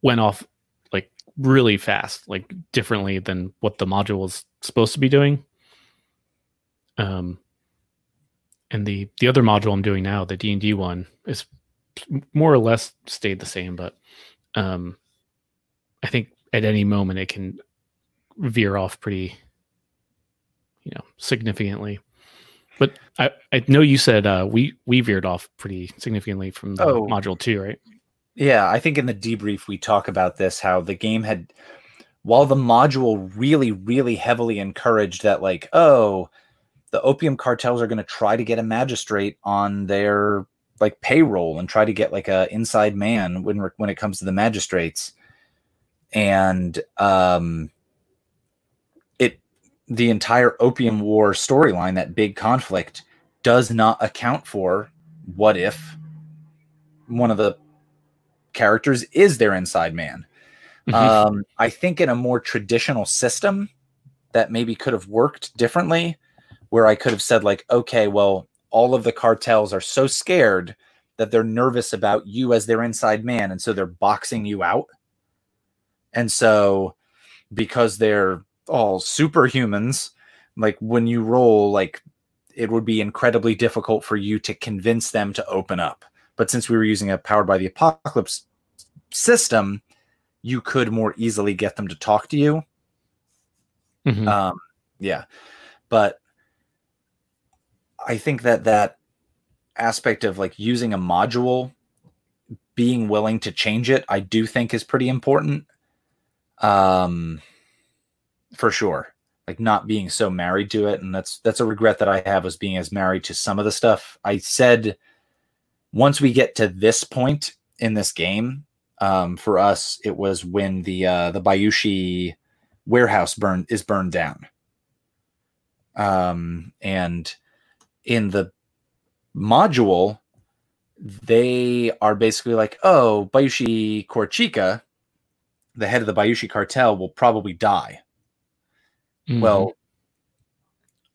went off like really fast, like differently than what the module was supposed to be doing. Um, and the the other module I'm doing now, the D and D one, is more or less stayed the same, but um, I think at any moment it can veer off pretty, you know, significantly. But I, I know you said uh, we we veered off pretty significantly from the Oh. module two, right? Yeah, I think in the debrief we talk about this how the game had while the module really really heavily encouraged that like oh the opium cartels are going to try to get a magistrate on their like payroll and try to get like a inside man when when it comes to the magistrates and um it the entire opium war storyline that big conflict does not account for what if one of the characters is their inside man. Mhm. Um, I think in a more traditional system that maybe could have worked differently, where I could have said, like, okay, well, all of the cartels are so scared that they're nervous about you as their inside man. And so they're boxing you out. And so because they're all superhumans, like when you roll, like it would be incredibly difficult for you to convince them to open up. But since we were using a powered by the apocalypse system, you could more easily get them to talk to you. Mhm. Um, yeah, but I think that that aspect of like using a module, being willing to change it, I do think is pretty important. Um, for sure, like not being so married to it, and that's that's a regret that I have was being as married to some of the stuff. I said once we get to this point in this game, um, for us, it was when the uh, the Bayushi warehouse burn is burned down. Um, and in the module, they are basically like, oh, Bayushi Korchika, the head of the Bayushi cartel, will probably die. Mhm. Well,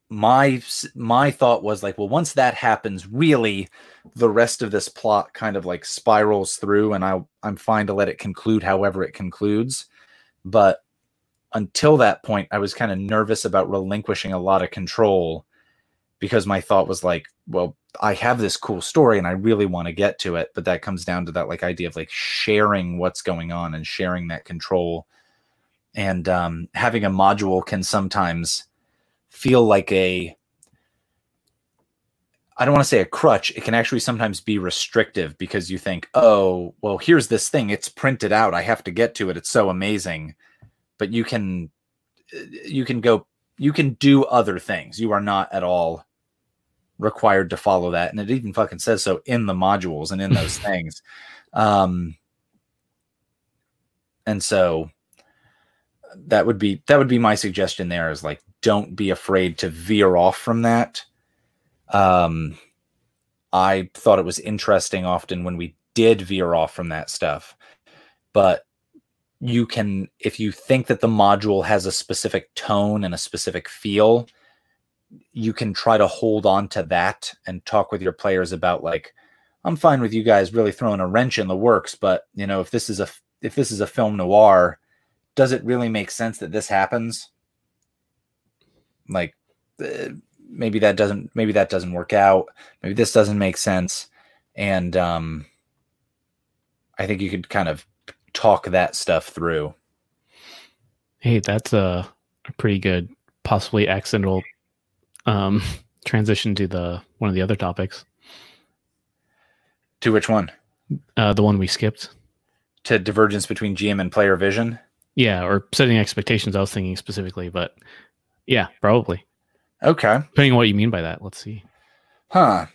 my my thought was like, well, once that happens, really, the rest of this plot kind of like spirals through, and I I'm fine to let it conclude however it concludes. But until that point, I was kind of nervous about relinquishing a lot of control because my thought was like, well, I have this cool story and I really want to get to it, but that comes down to that like idea of like sharing what's going on and sharing that control. And um, having a module can sometimes feel like a I don't want to say a crutch. It can actually sometimes be restrictive because you think, oh, well, here's this thing. It's printed out. I have to get to it. It's so amazing. But you can, you can go, you can do other things. You are not at all required to follow that. And it even fucking says so in the modules and in those things. Um, and so that would be, that would be my suggestion there is like, don't be afraid to veer off from that. Um, I thought it was interesting often when we did veer off from that stuff, but you can, if you think that the module has a specific tone and a specific feel, you can try to hold on to that and talk with your players about like, I'm fine with you guys really throwing a wrench in the works, but you know, if this is a if this is a film noir, does it really make sense that this happens? Like, uh, maybe that doesn't maybe that doesn't work out. Maybe this doesn't make sense, and um, I think you could kind of talk that stuff through. Hey, that's a pretty good, possibly accidental um, transition to the one of the other topics, To which one? uh, the one we skipped. To divergence between GM and player vision. Yeah, or setting expectations. I was thinking specifically, but yeah, probably Okay. depending on what you mean by that. Let's see. Huh.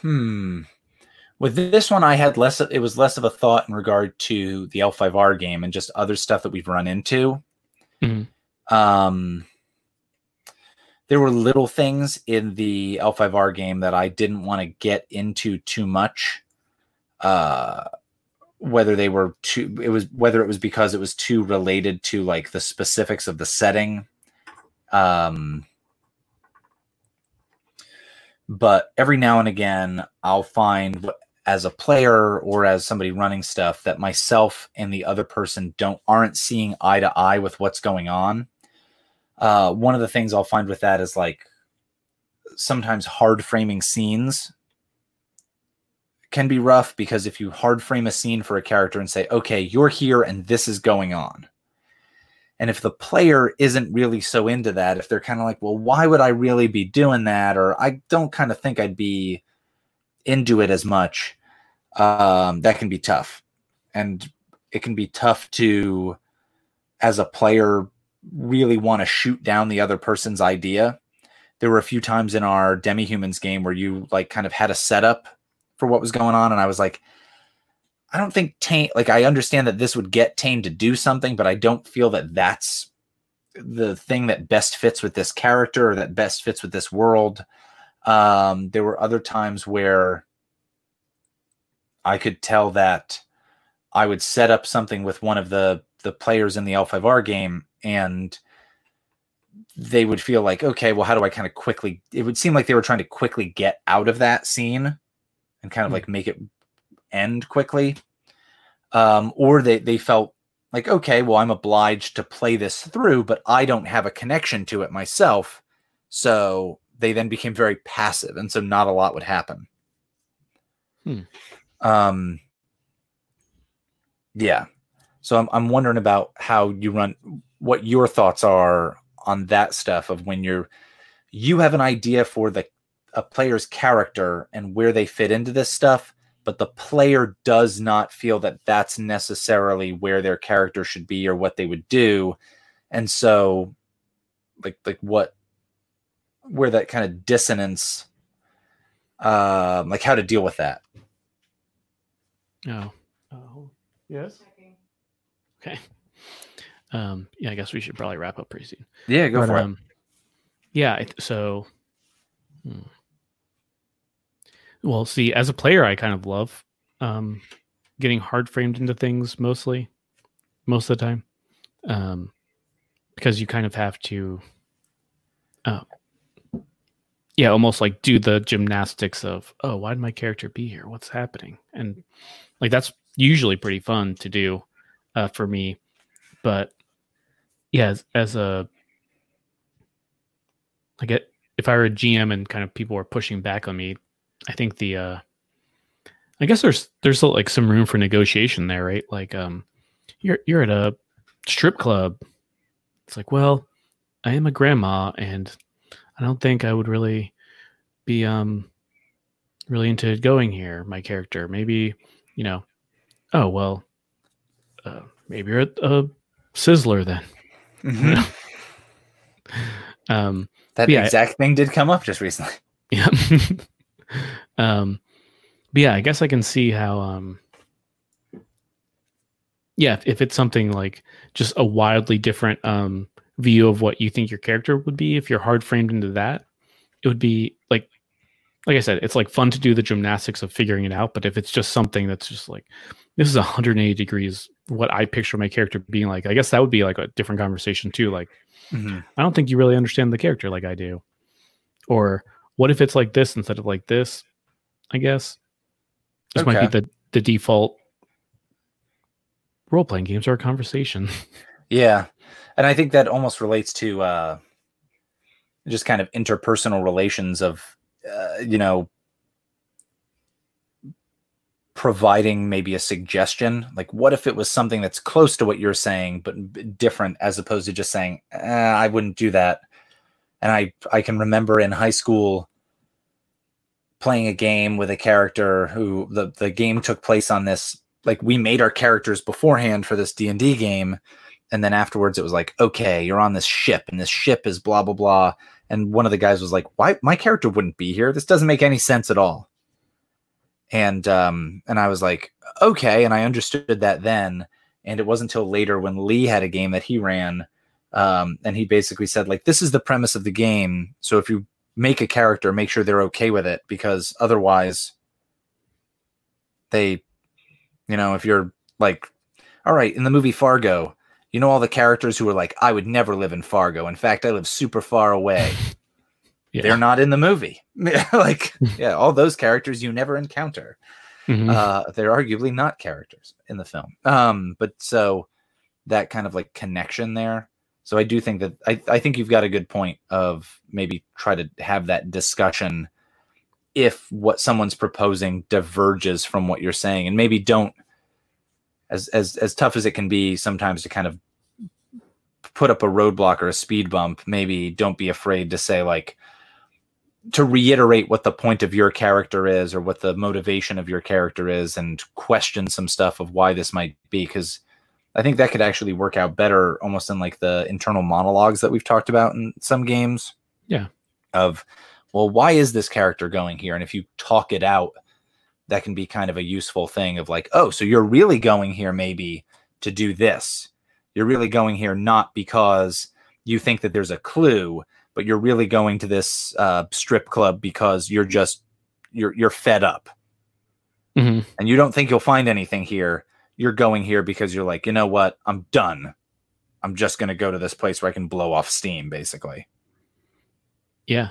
Hmm. With this one, I had less. Of, it was less of a thought in regard to the L5R game and just other stuff that we've run into. Mhm. Um, there were little things in the L5R game that I didn't want to get into too much. Uh, whether they were too, it was whether it was because it was too related to like the specifics of the setting. Um, but every now and again, I'll find as a player or as somebody running stuff that myself and the other person don't aren't seeing eye to eye with what's going on. Uh, one of the things I'll find with that is like sometimes hard framing scenes can be rough because if you hard frame a scene for a character and say, okay, you're here and this is going on. And if the player isn't really so into that, if they're kind of like, well, why would I really be doing that? Or I don't kind of think I'd be into it as much, um, that can be tough. And it can be tough to, as a player, really want to shoot down the other person's idea. There were a few times in our Demi Humans game where you like kind of had a setup for what was going on, and I was like, I don't think Tane like I understand that this would get Tane to do something, but I don't feel that that's the thing that best fits with this character or that best fits with this world. Um, there were other times where I could tell that I would set up something with one of the the players in the L5R game and they would feel like, okay, well, how do I kind of quickly it would seem like they were trying to quickly get out of that scene and kind of Hmm. like make it end quickly. Um, or they they felt like, okay, well, I'm obliged to play this through, but I don't have a connection to it myself. So they then became very passive, and so not a lot would happen. Hmm. Um, yeah. So I'm I'm wondering about how you run, what your thoughts are on that stuff of when you're you have an idea for the a player's character and where they fit into this stuff, but the player does not feel that that's necessarily where their character should be or what they would do, and so like like what where that kind of dissonance um like how to deal with that Oh. Oh. Yes. Okay. Um, yeah, I guess we should probably wrap up pretty soon. yeah go But, for it um, Yeah. I So, hmm. well, see, as a player, I kind of love um, getting hard framed into things mostly, most of the time, um, because you kind of have to, uh, yeah, almost like do the gymnastics of, oh, why did my character be here? What's happening? And like that's usually pretty fun to do uh, for me, but yeah, as, as a like if I were a GM and kind of people were pushing back on me, I think the uh I guess there's there's like some room for negotiation there, right? Like um you're you're at a strip club. It's like, well, I am a grandma and I don't think I would really be um really into going here, my character. Maybe, you know, oh well uh, maybe you're a, a sizzler then. Mhm. Um that Yeah, exact thing did come up just recently Yeah. um but yeah, I guess I can see how um yeah, if, if it's something like just a wildly different um view of what you think your character would be if you're hard framed into that, it would be like I said, it's like fun to do the gymnastics of figuring it out, but if it's just something that's just like this is 180 degrees what I picture my character being like, I guess that would be like a different conversation too. Like Mhm. I don't think you really understand the character like I do. Or what if it's like this instead of like this? I guess this might be the the default role playing games are a conversation. Yeah. And I think that almost relates to uh just kind of interpersonal relations of uh, you know providing maybe a suggestion? Like what if it was something that's close to what you're saying but different as opposed to just saying eh, I wouldn't do that. And I I can remember in high school playing a game with a character who the the game took place on this like we made our characters beforehand for this D&D game and then afterwards it was like okay you're on this ship and this ship is blah blah blah and one of the guys was like why my character wouldn't be here. This doesn't make any sense at all. And um and I was like, okay, and I understood that then, and it wasn't until later when Lee had a game that he ran, um, and he basically said like, this is the premise of the game, so if you make a character, make sure they're okay with it because otherwise, they, you know, if you're like, all right, in the movie Fargo, you know all the characters who are like, I would never live in Fargo. In fact, I live super far away. Yeah. They're not in the movie. like, yeah, all those characters you never encounter. Mhm. Uh, they're arguably not characters in the film. Um, but so that kind of like connection there. So I do think that I, I think you've got a good point of maybe try to have that discussion if what someone's proposing diverges from what you're saying and maybe don't as as as tough as it can be sometimes to kind of put up a roadblock or a speed bump maybe don't be afraid to say like to reiterate what the point of your character is or what the motivation of your character is and question some stuff of why this might be because i think that could actually work out better almost in like the internal monologues that we've talked about in some games Yeah. of well why is this character going here and if you talk it out that can be kind of a useful thing of like oh so you're really going here maybe to do this you're really going here not because you think that there's a clue but you're really going to this uh, strip club because you're just you're you're fed up Mhm. and you don't think you'll find anything here you're going here because you're like you know what i'm done i'm just going to go to this place where i can blow off steam basically Yeah.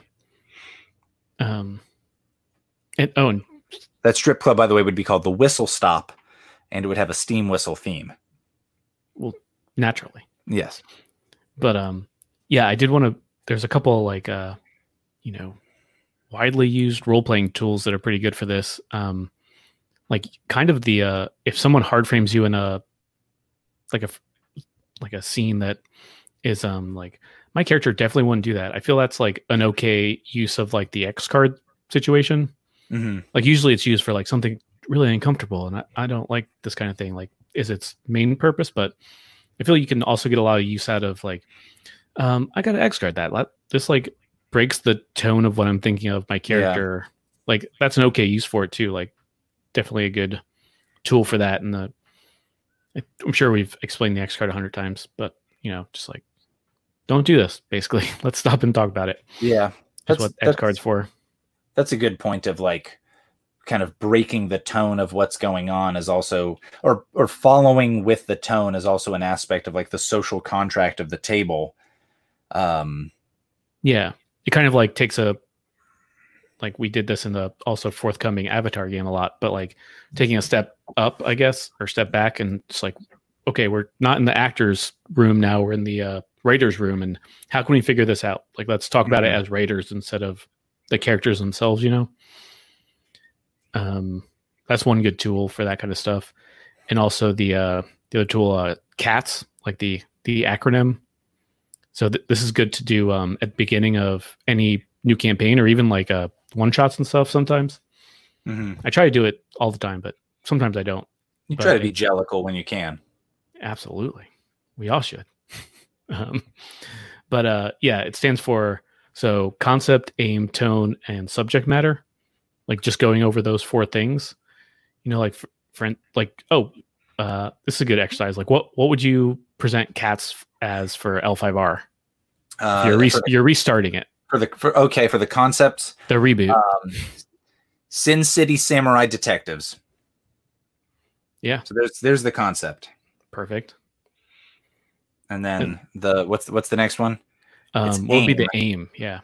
Um. And oh, and that strip club by the way would be called the whistle stop and it would have a steam whistle theme Well, naturally, yes but um, yeah, I did want to. There's a couple like uh, you know, widely used role playing tools that are pretty good for this. Um, like kind of the uh, if someone hard frames you in a like a like a scene that is um like my character definitely wouldn't do that. I feel that's like an okay use of like the X card situation. Mm-hmm. like usually it's used for like something really uncomfortable and I, I don't like this kind of thing like is its main purpose but i feel like you can also get a lot of use out of like um i gotta x card that this like breaks the tone of what i'm thinking of my character. Like that's an okay use for it too. Like definitely a good tool for that and the i'm sure we've explained the x card a hundred times but you know just like don't do this basically. Let's stop and talk about it. Yeah. That's what x cards for that's a good point of like kind of breaking the tone of what's going on is also or or following with the tone is also an aspect of like the social contract of the table um Yeah, it kind of like takes a like we did this in the also forthcoming Avatar game a lot, but like taking a step up, I guess, or step back, and it's like, okay, we're not in the actors' room now; we're in the uh, writers' room, and how can we figure this out? Like, let's talk about it Mhm. as writers instead of the characters themselves. You know, um, that's one good tool for that kind of stuff, and also the uh, the other tool, uh, CATS, like the the acronym so th- this is good to do um, at the beginning of any new campaign or even like uh, one shots and stuff. Sometimes mhm. I try to do it all the time, but sometimes I don't. you But try to be it- Jellicle when you can Absolutely, we all should. um, but uh, yeah, it stands for so concept, aim, tone, and subject matter. Like just going over those four things. You know, like for like oh, uh, this is a good exercise. Like what what would you present cats as for L5R? uh, you're, re- for, you're restarting it. for the for okay for the concepts The reboot. um sin city samurai detectives Yeah. so there's there's the concept Perfect. and then the what's what's the next one Um, what would be the right? aim? Yeah.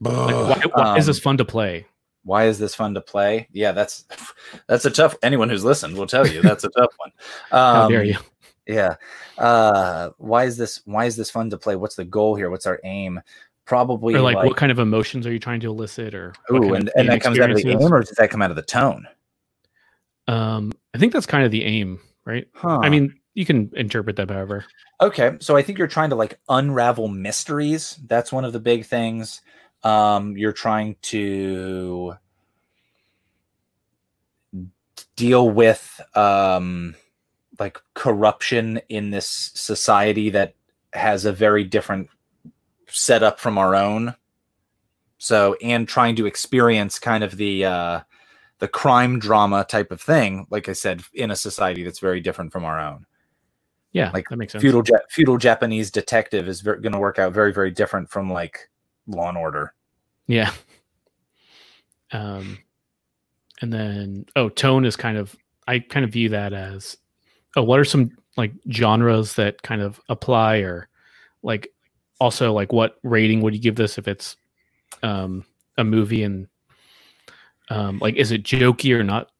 Like, why, why is this Um, fun to play? why is this fun to play yeah that's that's a tough anyone who's listened will tell you that's a tough one How um, dare you? yeah uh why is this why is this fun to play what's the goal here what's our aim probably Or like, like, what kind of emotions are you trying to elicit? Or what ooh, kind and, of and that comes out of the experiences? aim or does that come out of the tone Um, I think that's kind of the aim, right? huh I mean, you can interpret that however. okay so i think you're trying to like unravel mysteries that's one of the big things um you're trying to deal with um like corruption in this society that has a very different setup from our own so and trying to experience kind of the uh the crime drama type of thing. Like I said, in a society that's very different from our own. Yeah, Like, that makes sense. Feudal ja- feudal Japanese detective is going to work out very very different from like Law and Order. Yeah. Um, and then oh, tone is kind of I kind of view that as oh, what are some like genres that kind of apply or like also like what rating would you give this if it's um a movie and um like is it jokey or not?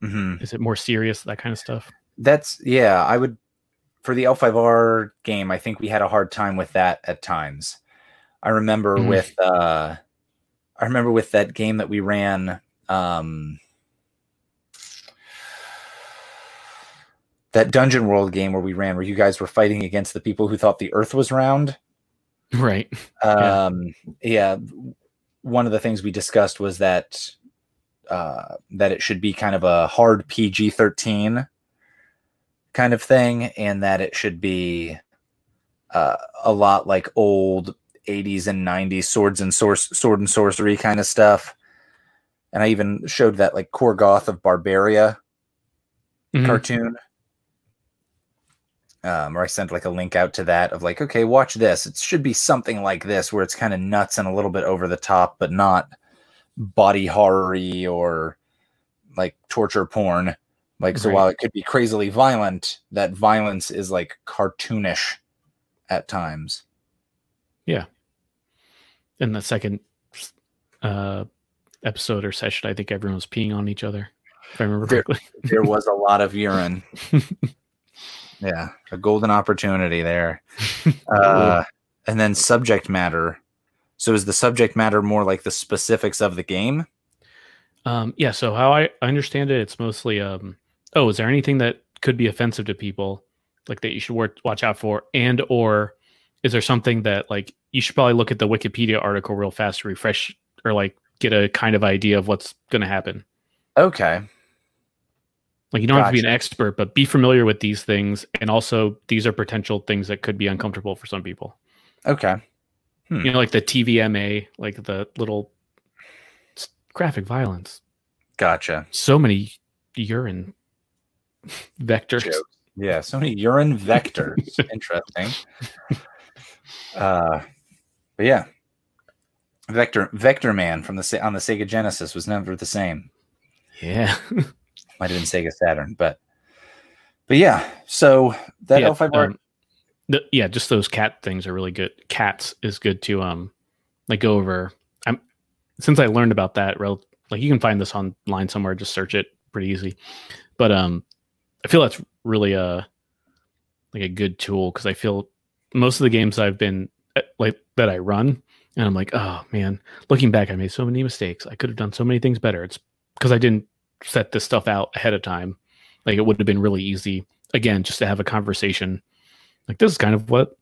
hmm Is it more serious? That kind of stuff. That's yeah. I would for the L5R game. I think we had a hard time with that at times. I remember Mhm. with uh, I remember with that game that we ran. Um, that Dungeon World game where we ran, where you guys were fighting against the people who thought the Earth was round. Right. Yeah. Um, yeah. One of the things we discussed was that uh, that it should be kind of a hard PG thirteen kind of thing, and that it should be uh, a lot like old '80s and '90s swords and source sword and sorcery kind of stuff. And I even showed that like Korgoth of Barbaria Mhm. cartoon. Um, or I sent like a link out to that of like, okay, watch this. It should be something like this, where it's kind of nuts and a little bit over the top, but not body horror or like torture porn. Like, so Right. while it could be crazily violent, that violence is like cartoonish at times. Yeah. In the second uh episode or session, I think everyone was peeing on each other. If I remember There- correctly. There was a lot of urine. yeah, a golden opportunity there. Uh, and then subject matter. So is the subject matter more like the specifics of the game? Um, yeah. So how I I understand it, it's mostly um. Oh, is there anything that could be offensive to people, like that you should work, watch out for, and or is there something that like you should probably look at the Wikipedia article real fast to refresh or like get a kind of idea of what's going to happen. Okay. Like you don't have to be an expert, but be familiar with these things, and also these are potential things that could be uncomfortable for some people. Okay. Hmm. You know, like the TVMA, like the little graphic violence. Gotcha. So many urine vectors. Jokes. Yeah. So many urine vectors. Interesting. Uh, but yeah. Vector Vectorman from the on the Sega Genesis was never the same. Yeah. Might have been Sega Saturn, but but yeah. So that yeah, L5R um, the, yeah, just those cat things are really good. Cats is good to um like go over. I'm since I learned about that, rel- like you can find this online somewhere. Just search it, pretty easy. But um, I feel that's really a like a good tool because I feel most of the games I've been eh, like that I run, and I'm like, oh man, looking back, I made so many mistakes. I could have done so many things better. It's because I didn't set this stuff out ahead of time. Like it would have been really easy again just to have a conversation like this is kind of what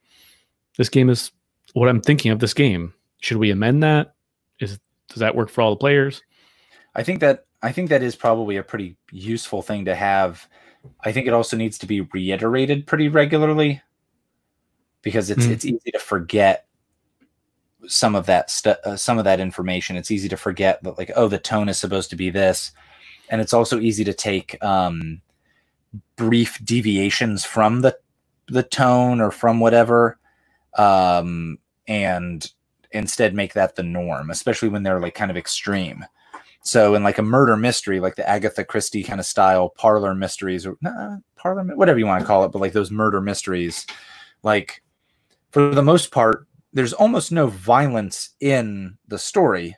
this game is what i'm thinking of this game should we amend that is does that work for all the players I think that I think that is probably a pretty useful thing to have. I think it also needs to be reiterated pretty regularly because it's Hmm. it's easy to forget some of that stuff, uh, some of that information. It's easy to forget that like oh the tone is supposed to be this, and it's also easy to take um, brief deviations from the the tone or from whatever, um, and instead make that the norm, especially when they're like kind of extreme. So in like a murder mystery, like the Agatha Christie kind of style parlor mysteries or nah, parlor, whatever you want to call it, but like those murder mysteries, like for the most part, there's almost no violence in the story,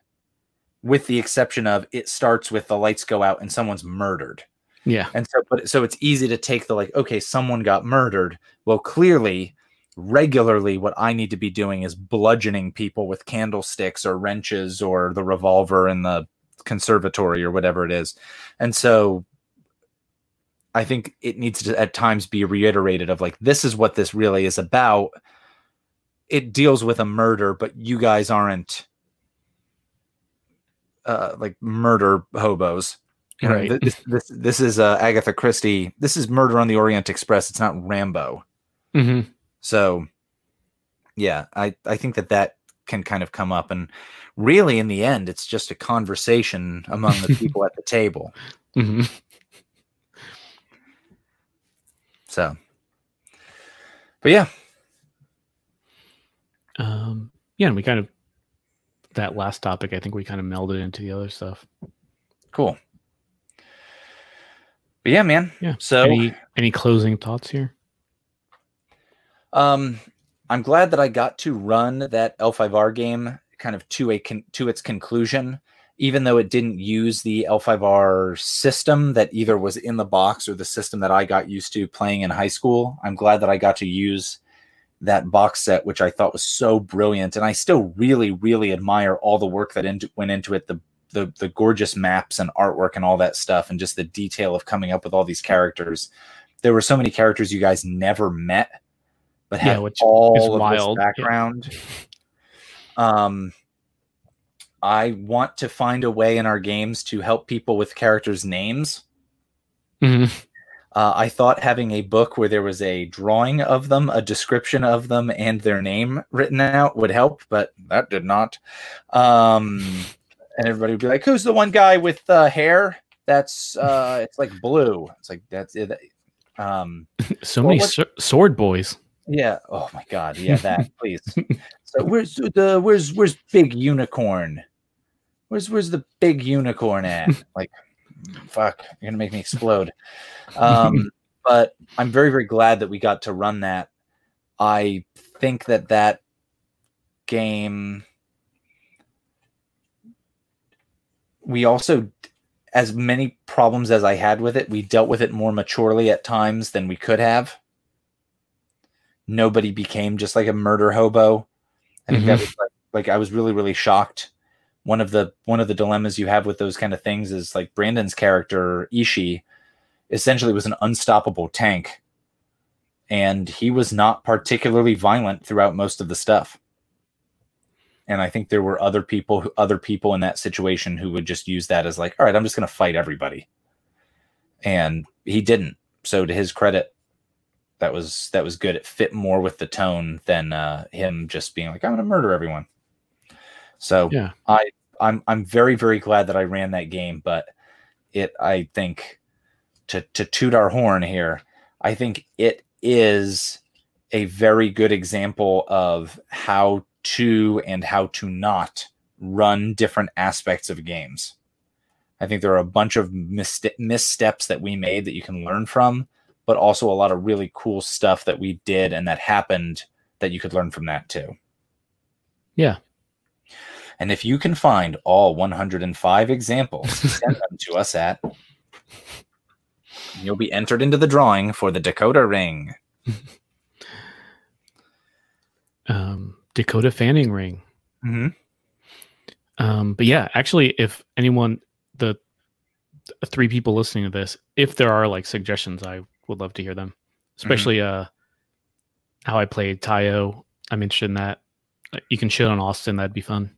with the exception of it starts with the lights go out and someone's murdered. yeah And so, but so it's easy to take the like, okay, someone got murdered. Well, clearly, regularly, what I need to be doing is bludgeoning people with candlesticks or wrenches or the revolver in the conservatory or whatever it is. And so, I think it needs to at times be reiterated of like, this is what this really is about. It deals with a murder, but you guys aren't uh, like murder hobos. You Right. th- this, this this is uh, Agatha Christie. This is Murder on the Orient Express. It's not Rambo. hmm So, yeah, I I think that that can kind of come up and really in the end it's just a conversation among the people at the table Mhm. so but yeah Um, yeah, and we kind of that last topic. I think we kind of melded into the other stuff. cool but yeah man Yeah. so any any closing thoughts here? Um, I'm glad that I got to run that L5R game kind of to a con- to its conclusion, even though it didn't use the L5R system that either was in the box or the system that I got used to playing in high school. I'm glad that I got to use that box set, which I thought was so brilliant, and I still really, really admire all the work that into, went into it. The the the gorgeous maps and artwork and all that stuff, and just the detail of coming up with all these characters. There were so many characters you guys never met, but Yeah, had which all is of wild. this Yeah. background. Um, I want to find a way in our games to help people with characters' names. Mhm. Uh, I thought having a book where there was a drawing of them, a description of them, and their name written out would help, but that did not. Um, and everybody would be like, "Who's the one guy with uh, hair? That's uh, it's like blue. It's like that's it." Um, So Well, many sword boys. Yeah. Oh my God. Yeah, that please. so where's the where's where's big unicorn? Where's where's the big unicorn at? Like, fuck, you're gonna make me explode. Um, but I'm very very glad that we got to run that. I think that that game. We also, as many problems as I had with it, we dealt with it more maturely at times than we could have nobody became just like a murder hobo. I think that mm-hmm. was like, like I was really really shocked. One of the one of the dilemmas you have with those kind of things is like Brandon's character Ishi essentially was an unstoppable tank and he was not particularly violent throughout most of the stuff. And I think there were other people who other people in that situation who would just use that as like, all right, I'm just going to fight everybody. And he didn't. So to his credit, that was that was good. It fit more with the tone than uh, him just being like, "I'm going to murder everyone." So Yeah. I I'm I'm very very glad that I ran that game, but it I think to to toot our horn here, I think it is a very good example of how to and how to not run different aspects of games. I think there are a bunch of misste- missteps that we made that you can learn from, but also a lot of really cool stuff that we did and that happened that you could learn from that too. Yeah. And if you can find all 105 examples, send them to us at. You'll be entered into the drawing for the Dakota Ring. Um, Dakota Fanning ring. Mm-hmm. Um, but yeah, actually, if anyone, the three people listening to this, if there are like suggestions, I would love to hear them. Especially uh, how I played Tayo. I'm interested in that. Uh, You can shit on Austin. That'd be fun.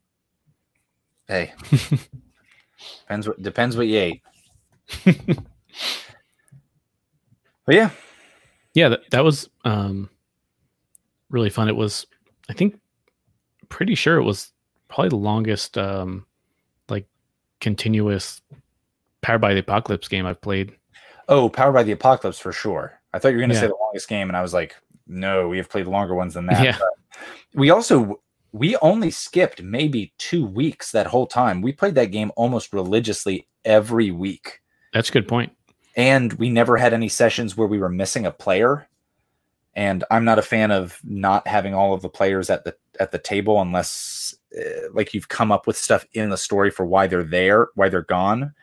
Hey, depends what depends what you ate. but yeah, yeah, that, that was um, really fun. It was, I think, pretty sure it was probably the longest um, like continuous Powered by the Apocalypse game I've played. Oh, Powered by the Apocalypse for sure. I thought you were going to Yeah. say the longest game, and I was like, no, we have played longer ones than that. Yeah. But we also we only skipped maybe two weeks that whole time. We played that game almost religiously every week, That's a good point. and we never had any sessions where we were missing a player. And I'm not a fan of not having all of the players at the at the table unless uh, like you've come up with stuff in the story for why they're there, why they're gone.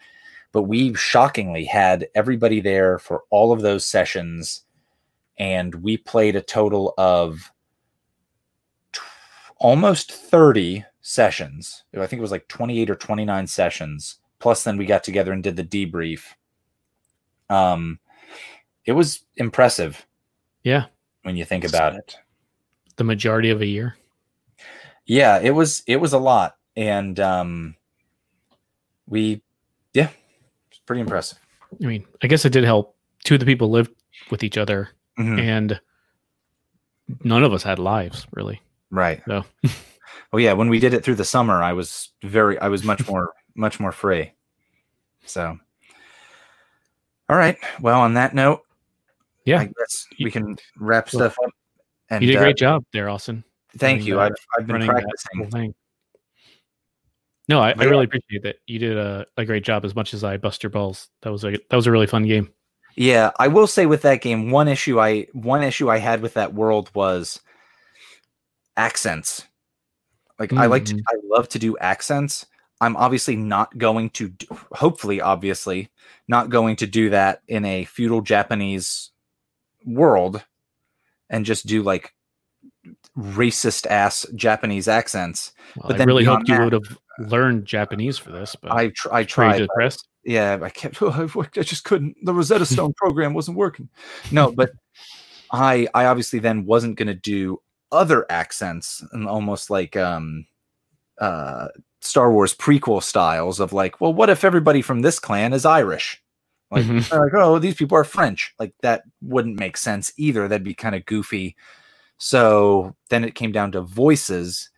But we shockingly had everybody there for all of those sessions, and we played a total of t- almost 30 sessions. I think it was like 28 or 29 sessions. Plus, then we got together and did the debrief. Um, it was impressive Yeah, when you think about it. the majority of a year. Yeah, it was it was a lot, and um, we, pretty impressive. I mean, I guess it did help. Two of the people lived with each other, Mhm. and none of us had lives really. Right. So well, yeah, when we did it through the summer, I was very, I was much more, much more free. So, all right. Well, on that note, Yeah. I guess we can wrap Well, stuff up. And you did a uh, great job there, Austin. Thank you. I've, I've been practicing. No, I, I really appreciate that. You did a, a great job as much as I bust your balls. That was a that was a really fun game. Yeah, I will say with that game, one issue I one issue I had with that world was accents. Like I like to, Mhm. I love to do accents. I'm obviously not going to, do, hopefully, obviously, not going to do that in a feudal Japanese world, and just do like racist ass Japanese accents. Well, But I really hoped you would have learned Japanese for this, but I tr- I tried. but- yeah, I kept. I just couldn't. The Rosetta Stone program wasn't working. No, but I I obviously then wasn't going to do other accents and almost like um uh Star Wars prequel styles of like, well, what if everybody from this clan is Irish? Like, Mhm. like, oh, these people are French. Like that wouldn't make sense either. That'd be kind of goofy. So then it came down to voices,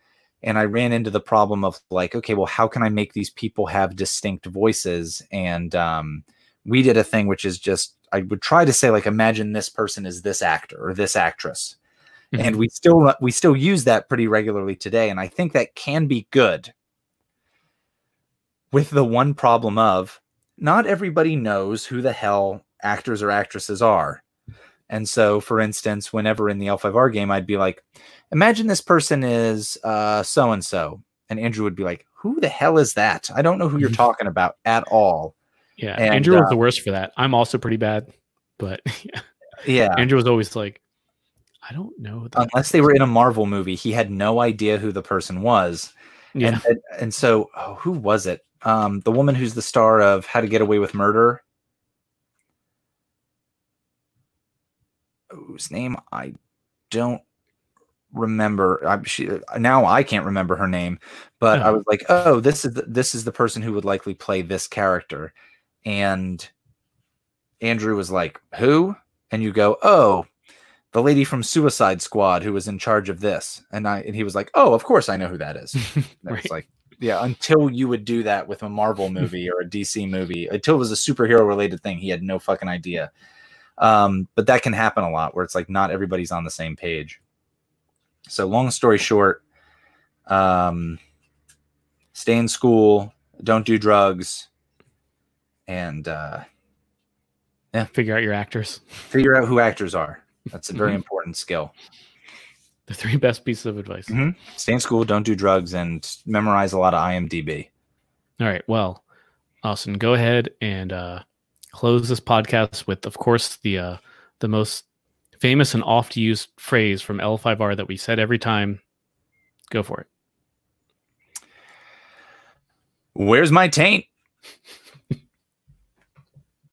and I ran into the problem of like, okay, well, how can I make these people have distinct voices? And um, we did a thing which is just I would try to say like, imagine this person is this actor or this actress, and we still we still use that pretty regularly today, and I think that can be good. With the one problem of not everybody knows who the hell actors or actresses are. And so, for instance, whenever in the L5R game, I'd be like, imagine this person is uh, so and so. And Andrew would be like, who the hell is that? I don't know who you're talking about at all. Yeah, And, Andrew was uh, the worst for that. I'm also pretty bad, but Yeah. Andrew was always like, I don't know. that Unless they were in a Marvel movie, he had no idea who the person was. Yeah, And, and, and so, oh, who was it? Um, the woman who's the star of How to Get Away with Murder. Whose name I don't remember. I, she, now I can't remember her name, but I Oh. was like, oh, this is the, this is the person who would likely play this character, and Andrew was like, who? And you go, oh, the lady from Suicide Squad who was in charge of this, and I and he was like, oh, of course I know who that is. And I was like, yeah, until you would do that with a Marvel movie or a DC movie, until it was a superhero related thing, he had no fucking idea. Um, but that can happen a lot where it's like not everybody's on the same page. So, long story short, um, stay in school, don't do drugs, and uh, yeah, figure out your actors. figure out who actors are. That's a very Mhm. important skill. The three best pieces of advice. Mhm. Stay in school, don't do drugs, and memorize a lot of IMDb. All right. Well, Austin, go ahead and uh, close this podcast with, of course, the uh, the most famous and oft used phrase from L5R that we said every time. Go for it. Where's my taint?